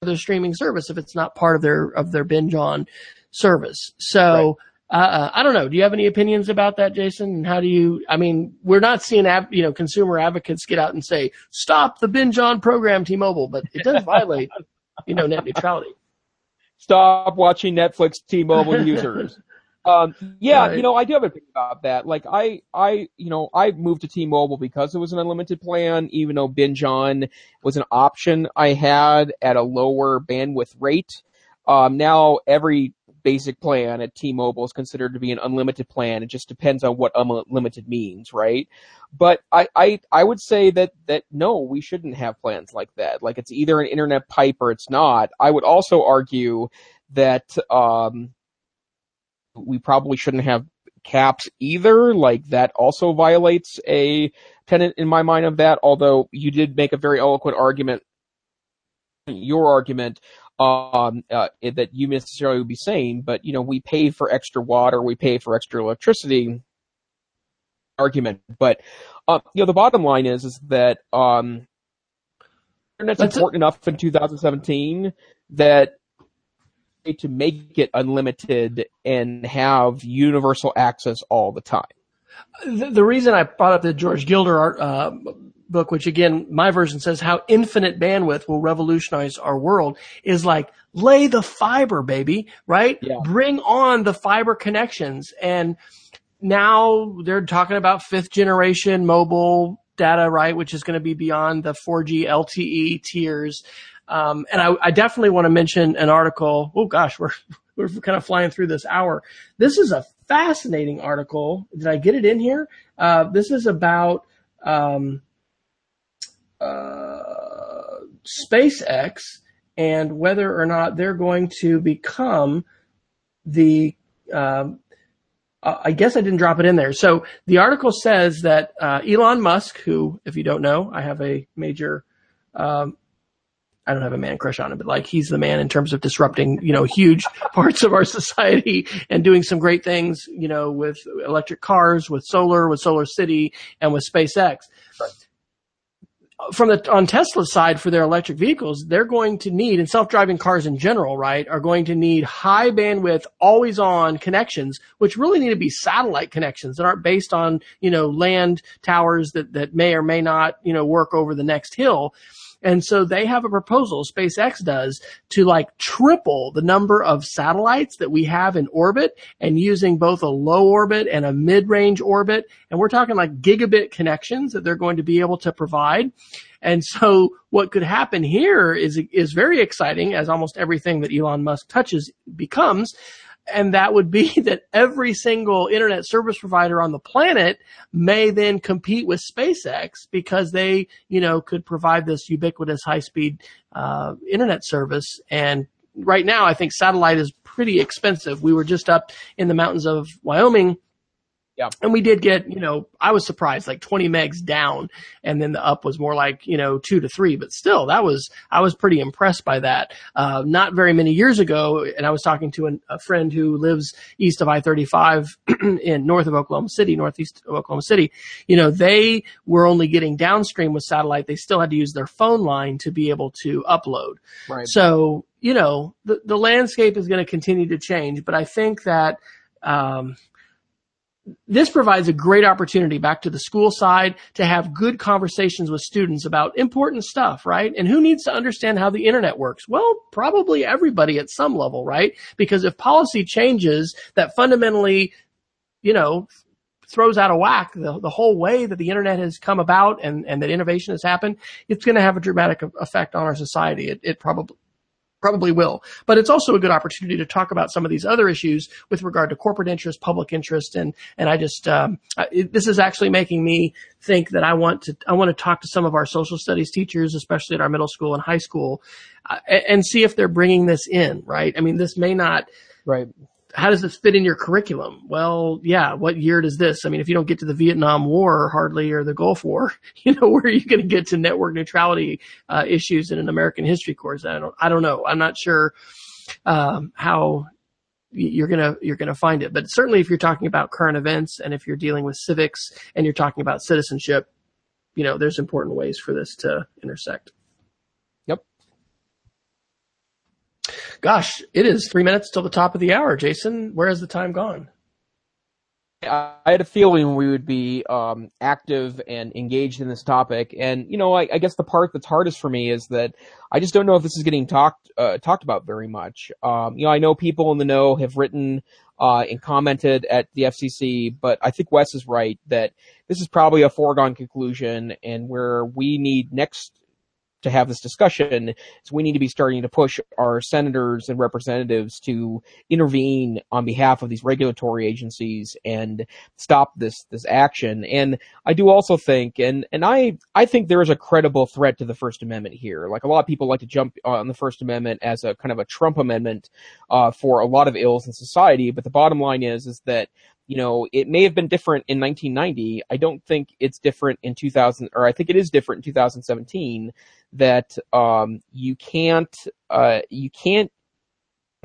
their streaming service if it's not part of their of their binge on service. So. Right. Uh, I don't know. Do you have any opinions about that, Jason? And how do you? I mean, we're not seeing you know consumer advocates get out and say stop the binge on program T-Mobile, but it does violate you know net neutrality. Stop watching Netflix T-Mobile users. Um, yeah, right. you know, I do have a opinion about that. Like, I, I, you know, I moved to T-Mobile because it was an unlimited plan, even though binge on was an option I had at a lower bandwidth rate. Um, now every basic plan at T-Mobile is considered to be an unlimited plan. It just depends on what unlimited means, right? But I, I, I would say that, that no, we shouldn't have plans like that. Like it's either an internet pipe or it's not. I would also argue that, um, we probably shouldn't have caps either. Like that also violates a tenet in my mind of that, although you did make a very eloquent argument your argument um, uh, that you necessarily would be saying, but you know, we pay for extra water, we pay for extra electricity argument. But, uh, you know, the bottom line is, is that, um, internet's That's important enough in 2017 that to make it unlimited and have universal access all the time. The, the reason I brought up the George Gilder uh, book, which again, my version says how infinite bandwidth will revolutionize our world is like, lay the fiber, baby, right? Yeah. Bring on the fiber connections. And now they're talking about fifth generation mobile data, right? Which is going to be beyond the 4G LTE tiers. Um, and I, I definitely want to mention an article. Oh gosh, we're, we're kind of flying through this hour. This is a fascinating article. Did I get it in here? Uh, this is about, um, uh, SpaceX and whether or not they're going to become the um, I guess I didn't drop it in there. So the article says that uh, Elon Musk, who, if you don't know, I have a major, um, I don't have a man crush on him, but like he's the man in terms of disrupting, you know, huge parts of our society and doing some great things, you know, with electric cars, with solar, with Solar City, and with SpaceX. From the on Tesla's side for their electric vehicles, they're going to need and self-driving cars in general, right, are going to need high bandwidth, always on connections, which really need to be satellite connections that aren't based on, you know, land towers that that may or may not, you know, work over the next hill. And so they have a proposal, SpaceX does, to like triple the number of satellites that we have in orbit and using both a low orbit and a mid-range orbit. And we're talking like gigabit connections that they're going to be able to provide. And so what could happen here is, is very exciting as almost everything that Elon Musk touches becomes and that would be that every single internet service provider on the planet may then compete with SpaceX because they, you know, could provide this ubiquitous high speed, uh, internet service. And right now, I think satellite is pretty expensive. We were just up in the mountains of Wyoming Yeah. And we did get, you know, I was surprised, like 20 megs down, and then the up was more like, you know, two to three. But still, that was, I was pretty impressed by that. Uh, not very many years ago, and I was talking to an, a friend who lives east of I-35 in north of Oklahoma City, northeast of Oklahoma City. You know, they were only getting downstream with satellite. They still had to use their phone line to be able to upload. Right. So, you know, the, the landscape is going to continue to change, but I think that, um, this provides a great opportunity back to the school side to have good conversations with students about important stuff, right? And who needs to understand how the internet works? Well, probably everybody at some level, right? Because if policy changes that fundamentally, you know, throws out of whack the, the whole way that the internet has come about and, and that innovation has happened, it's going to have a dramatic effect on our society. It, it probably, probably will. But it's also a good opportunity to talk about some of these other issues with regard to corporate interest, public interest, and and I just um, it, this is actually making me think that I want to I want to talk to some of our social studies teachers, especially at our middle school and high school, uh, and see if they're bringing this in. Right? I mean, this may not. Right how does this fit in your curriculum? Well, yeah, what year does this? I mean, if you don't get to the Vietnam War hardly or the Gulf War, you know, where are you going to get to network neutrality uh, issues in an American history course? I don't, I don't know. I'm not sure um, how you're gonna you're gonna find it, but certainly if you're talking about current events and if you're dealing with civics and you're talking about citizenship, you know, there's important ways for this to intersect. Gosh, it is three minutes till the top of the hour. Jason, where has the time gone? I had a feeling we would be um, active and engaged in this topic, and you know, I, I, guess the part that's hardest for me is that I just don't know if this is getting talked uh, talked about very much. Um, you know, I know people in the know have written uh, and commented at the FCC, but I think Wes is right that this is probably a foregone conclusion, and where we need next to have this discussion is we need to be starting to push our senators and representatives to intervene on behalf of these regulatory agencies and stop this this action. And I do also think, and and I I think there is a credible threat to the First Amendment here. Like a lot of people like to jump on the First Amendment as a kind of a Trump amendment uh, for a lot of ills in society, but the bottom line is is that you know, it may have been different in 1990. I don't think it's different in 2000, or I think it is different in 2017. That um, you can't, uh, you can't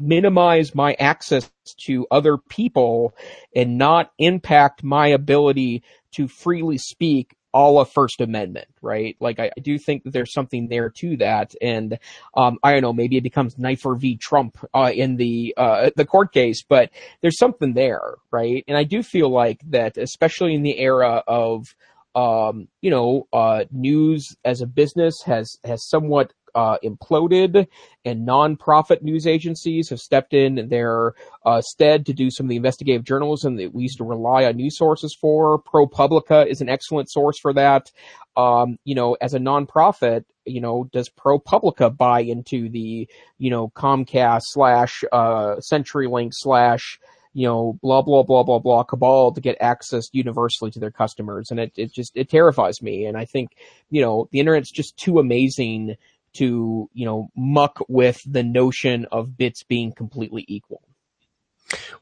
minimize my access to other people and not impact my ability to freely speak all of First Amendment, right? Like I, I, do think that there's something there to that, and um, I don't know, maybe it becomes Neiffer v. Trump uh, in the uh, the court case, but there's something there, right? And I do feel like that, especially in the era of um, you know, uh, news as a business has has somewhat uh, imploded, and nonprofit news agencies have stepped in their uh, stead to do some of the investigative journalism that we used to rely on news sources for. ProPublica is an excellent source for that. Um, you know, as a nonprofit, you know, does ProPublica buy into the, you know, Comcast slash uh, CenturyLink slash you know, blah, blah, blah, blah, blah cabal to get access universally to their customers. And it, it just, it terrifies me. And I think, you know, the internet's just too amazing to, you know, muck with the notion of bits being completely equal.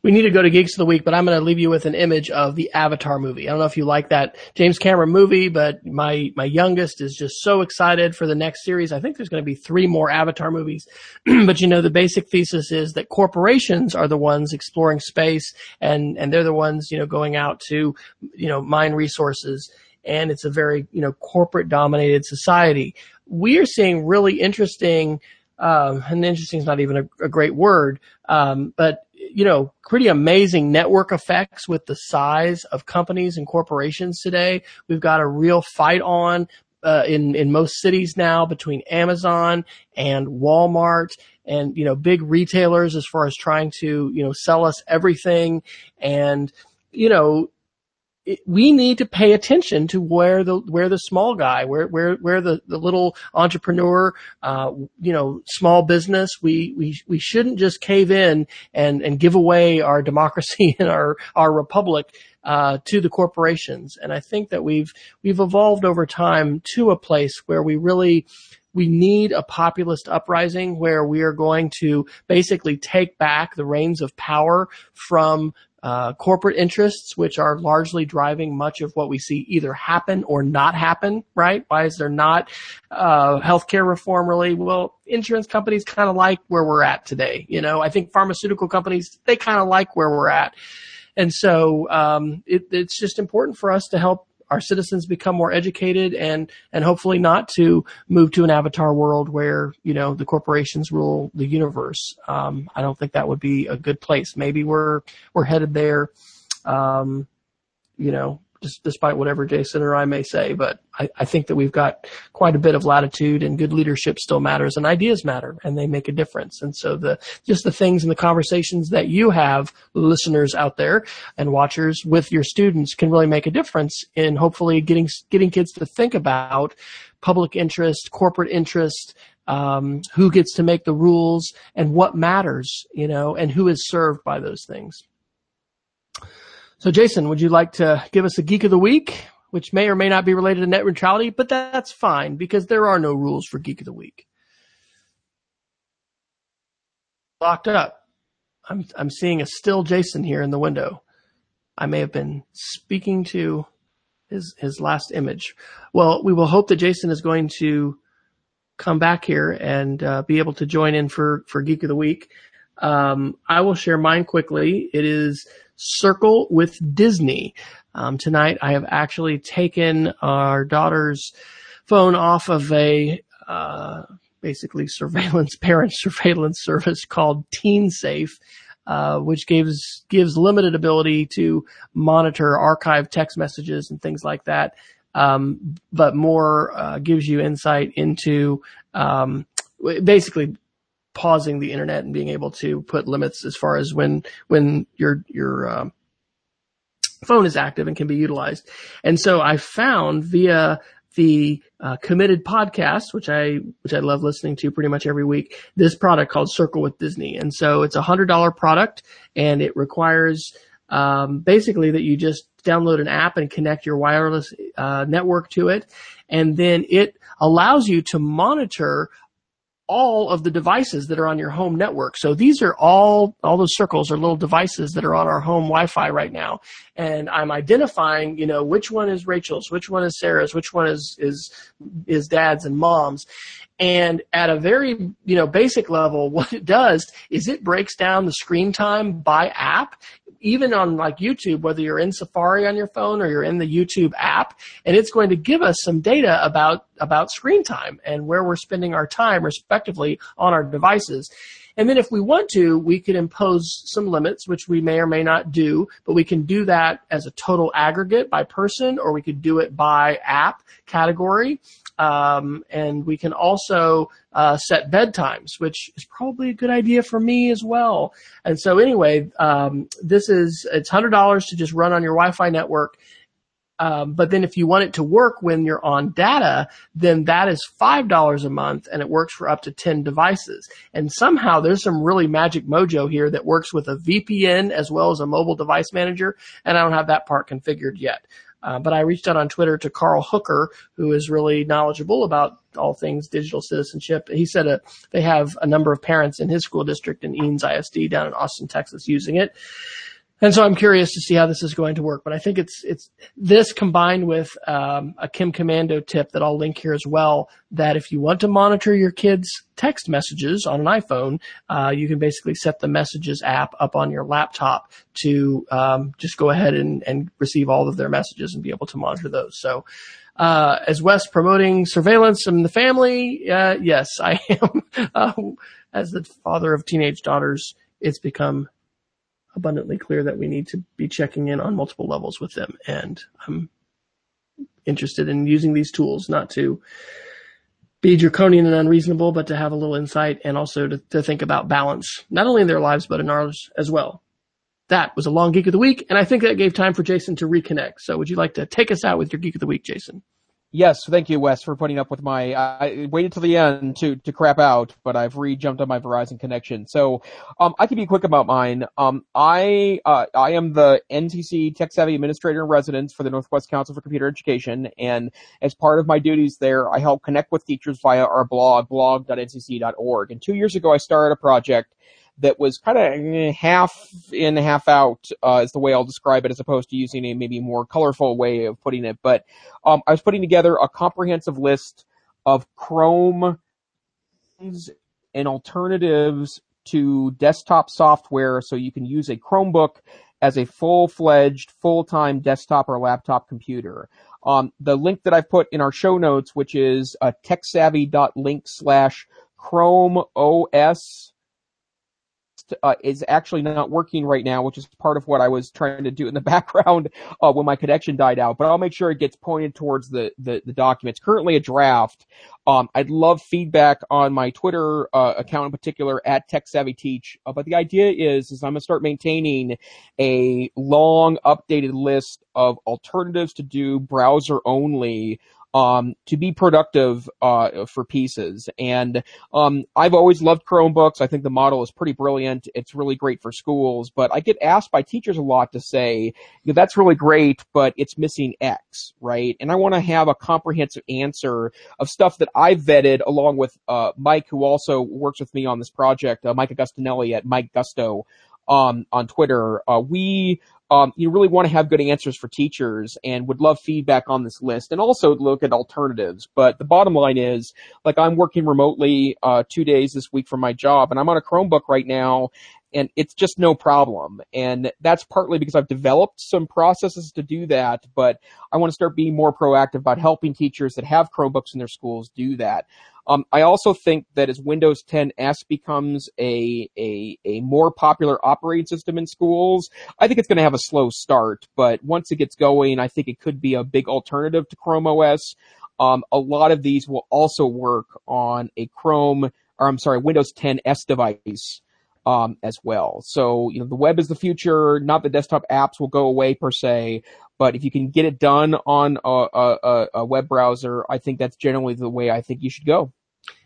We need to go to Geeks of the Week, but I'm going to leave you with an image of the Avatar movie. I don't know if you like that James Cameron movie, but my, my youngest is just so excited for the next series. I think there's going to be three more Avatar movies. but you know, the basic thesis is that corporations are the ones exploring space and, and they're the ones, you know, going out to, you know, mine resources. And it's a very, you know, corporate dominated society we are seeing really interesting, um, and interesting is not even a, a great word, um, but you know, pretty amazing network effects with the size of companies and corporations today. We've got a real fight on uh, in in most cities now between Amazon and Walmart and you know big retailers as far as trying to you know sell us everything and you know we need to pay attention to where the where the small guy, where where where the, the little entrepreneur, uh, you know, small business. We we we shouldn't just cave in and and give away our democracy and our our republic uh, to the corporations. And I think that we've we've evolved over time to a place where we really we need a populist uprising where we are going to basically take back the reins of power from uh, corporate interests, which are largely driving much of what we see either happen or not happen, right? Why is there not uh, healthcare reform really? Well, insurance companies kind of like where we're at today. You know, I think pharmaceutical companies, they kind of like where we're at. And so um, it, it's just important for us to help our citizens become more educated and and hopefully not to move to an avatar world where you know the corporations rule the universe. Um, I don't think that would be a good place. Maybe we're we're headed there. Um, you know, despite whatever Jason or I may say. But I, I, think that we've got quite a bit of latitude and good leadership still matters and ideas matter and they make a difference. And so the, just the things and the conversations that you have listeners out there and watchers with your students can really make a difference in hopefully getting, getting kids to think about public interest, corporate interest, um, who gets to make the rules and what matters, you know, and who is served by those things. So, Jason, would you like to give us a geek of the week, which may or may not be related to net neutrality, but that's fine because there are no rules for geek of the week. Locked up. I'm I'm seeing a still Jason here in the window. I may have been speaking to his his last image. Well, we will hope that Jason is going to come back here and uh, be able to join in for for Geek of the Week. Um, I will share mine quickly. It is Circle with Disney. Um, tonight I have actually taken our daughter's phone off of a, uh, basically surveillance, parent surveillance service called TeenSafe. Uh, which gives gives limited ability to monitor archive text messages and things like that, um, but more uh, gives you insight into um, basically pausing the internet and being able to put limits as far as when when your your um, phone is active and can be utilized. And so I found via the uh, committed podcast, which I which I love listening to pretty much every week. This product called Circle with Disney, and so it's a hundred dollar product, and it requires um, basically that you just download an app and connect your wireless uh, network to it, and then it allows you to monitor all of the devices that are on your home network. So these are all, all those circles are little devices that are on our home Wi-Fi right now. And I'm identifying, you know, which one is Rachel's, which one is Sarah's, which one is, is, is dad's and mom's. And at a very, you know, basic level, what it does is it breaks down the screen time by app even on like YouTube, whether you're in Safari on your phone or you're in the YouTube app, and it's going to give us some data about, about screen time and where we're spending our time respectively on our devices. And then if we want to, we could impose some limits, which we may or may not do, but we can do that as a total aggregate by person, or we could do it by app category. Um, and we can also uh, set bedtimes, which is probably a good idea for me as well. And so anyway, um, this is it's hundred dollars to just run on your Wi-Fi network. Um, but then if you want it to work when you're on data, then that is $5 a month and it works for up to 10 devices. And somehow there's some really magic mojo here that works with a VPN as well as a mobile device manager. And I don't have that part configured yet. Uh, but I reached out on Twitter to Carl Hooker, who is really knowledgeable about all things digital citizenship. He said uh, they have a number of parents in his school district in Eanes ISD down in Austin, Texas using it. And so I'm curious to see how this is going to work. But I think it's it's this combined with um, a Kim Komando tip that I'll link here as well. That if you want to monitor your kids' text messages on an iPhone, uh, you can basically set the Messages app up on your laptop to um, just go ahead and, and receive all of their messages and be able to monitor those. So. Uh, as Wes promoting surveillance in the family, uh, yes, I am. Uh, as the father of teenage daughters, it's become abundantly clear that we need to be checking in on multiple levels with them. And I'm interested in using these tools not to be draconian and unreasonable, but to have a little insight and also to, to think about balance, not only in their lives, but in ours as well. That was a long geek of the week, and I think that gave time for Jason to reconnect. So would you like to take us out with your geek of the week, Jason? Yes, thank you, Wes, for putting up with my. I waited till the end to to crap out, but I've re-jumped on my Verizon connection. So, um, I can be quick about mine. Um, I uh, I am the NCC Tech Savvy Administrator in Residence for the Northwest Council for Computer Education, and as part of my duties there, I help connect with teachers via our blog, blog.ncc.org. And two years ago, I started a project that was kind of half in, half out, uh, is the way I'll describe it, as opposed to using a maybe more colorful way of putting it. But um, I was putting together a comprehensive list of Chrome and alternatives to desktop software, so you can use a Chromebook as a full-fledged, full-time desktop or laptop computer. Um, the link that I've put in our show notes, which is uh, techsavvy.link slash Chrome OS uh, is actually not working right now, which is part of what I was trying to do in the background uh, when my connection died out. But I'll make sure it gets pointed towards the the, the documents. Currently a draft. Um, I'd love feedback on my Twitter uh, account in particular at Tech Savvy Teach. Uh, but the idea is is I'm gonna start maintaining a long updated list of alternatives to do browser only um, to be productive uh, for pieces. And um, I've always loved Chromebooks. I think the model is pretty brilliant. It's really great for schools. But I get asked by teachers a lot to say, that's really great, but it's missing X, right? And I want to have a comprehensive answer of stuff that I've vetted along with uh, Mike, who also works with me on this project, uh, Mike Augustinelli at Mike Gusto um, on Twitter. Uh, we um, you really want to have good answers for teachers and would love feedback on this list and also look at alternatives. But the bottom line is, like I'm working remotely uh, two days this week from my job and I'm on a Chromebook right now and it's just no problem. And that's partly because I've developed some processes to do that, but I want to start being more proactive about helping teachers that have Chromebooks in their schools do that. Um, I also think that as Windows 10s becomes a, a, a more popular operating system in schools, I think it's going to have a slow start, but once it gets going, I think it could be a big alternative to Chrome OS. Um, a lot of these will also work on a Chrome, or I'm sorry, Windows 10s device. Um, as well. So, you know, the web is the future, not the desktop apps will go away per se, but if you can get it done on a, a, a web browser, I think that's generally the way I think you should go.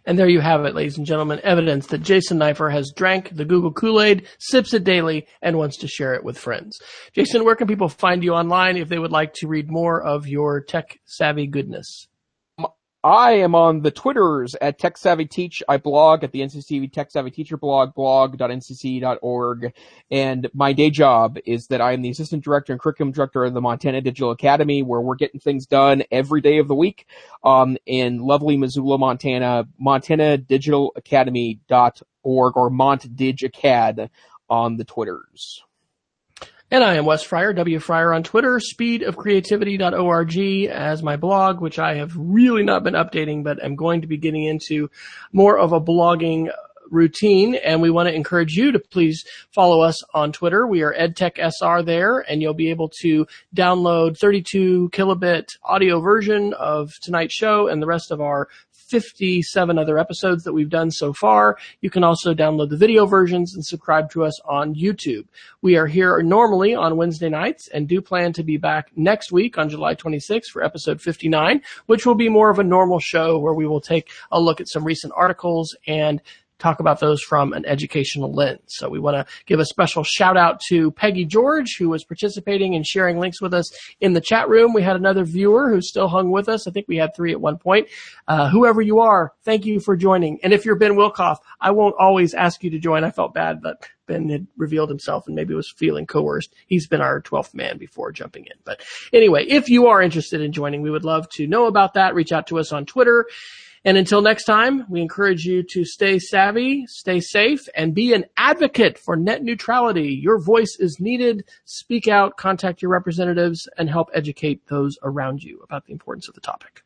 And there you have it, ladies and gentlemen, evidence that Jason Neiffer has drank the Google Kool-Aid, sips it daily, and wants to share it with friends. Jason, where can people find you online if they would like to read more of your tech savvy goodness? I am on the Twitters at Tech Savvy Teach. I blog at the NCC Tech Savvy Teacher blog, blog.ncc.org. And my day job is that I am the Assistant Director and Curriculum Director of the Montana Digital Academy, where we're getting things done every day of the week um, in lovely Missoula, Montana, montanadigitalacademy.org or montdigacad on the Twitters. And I am Wes Fryer, W Fryer on Twitter, speedofcreativity.org as my blog, which I have really not been updating, but I'm going to be getting into more of a blogging routine and we want to encourage you to please follow us on Twitter. We are EdTechSR there and you'll be able to download 32 kilobit audio version of tonight's show and the rest of our 57 other episodes that we've done so far. You can also download the video versions and subscribe to us on YouTube. We are here normally on Wednesday nights and do plan to be back next week on July 26th for episode 59, which will be more of a normal show where we will take a look at some recent articles and talk about those from an educational lens. So we want to give a special shout out to Peggy George, who was participating and sharing links with us in the chat room. We had another viewer who still hung with us. I think we had three at one point. Uh, whoever you are, thank you for joining. And if you're Ben Wilkoff, I won't always ask you to join. I felt bad but Ben had revealed himself and maybe was feeling coerced. He's been our 12th man before jumping in. But anyway, if you are interested in joining, we would love to know about that. Reach out to us on Twitter and until next time, we encourage you to stay savvy, stay safe, and be an advocate for net neutrality. Your voice is needed. Speak out, contact your representatives, and help educate those around you about the importance of the topic.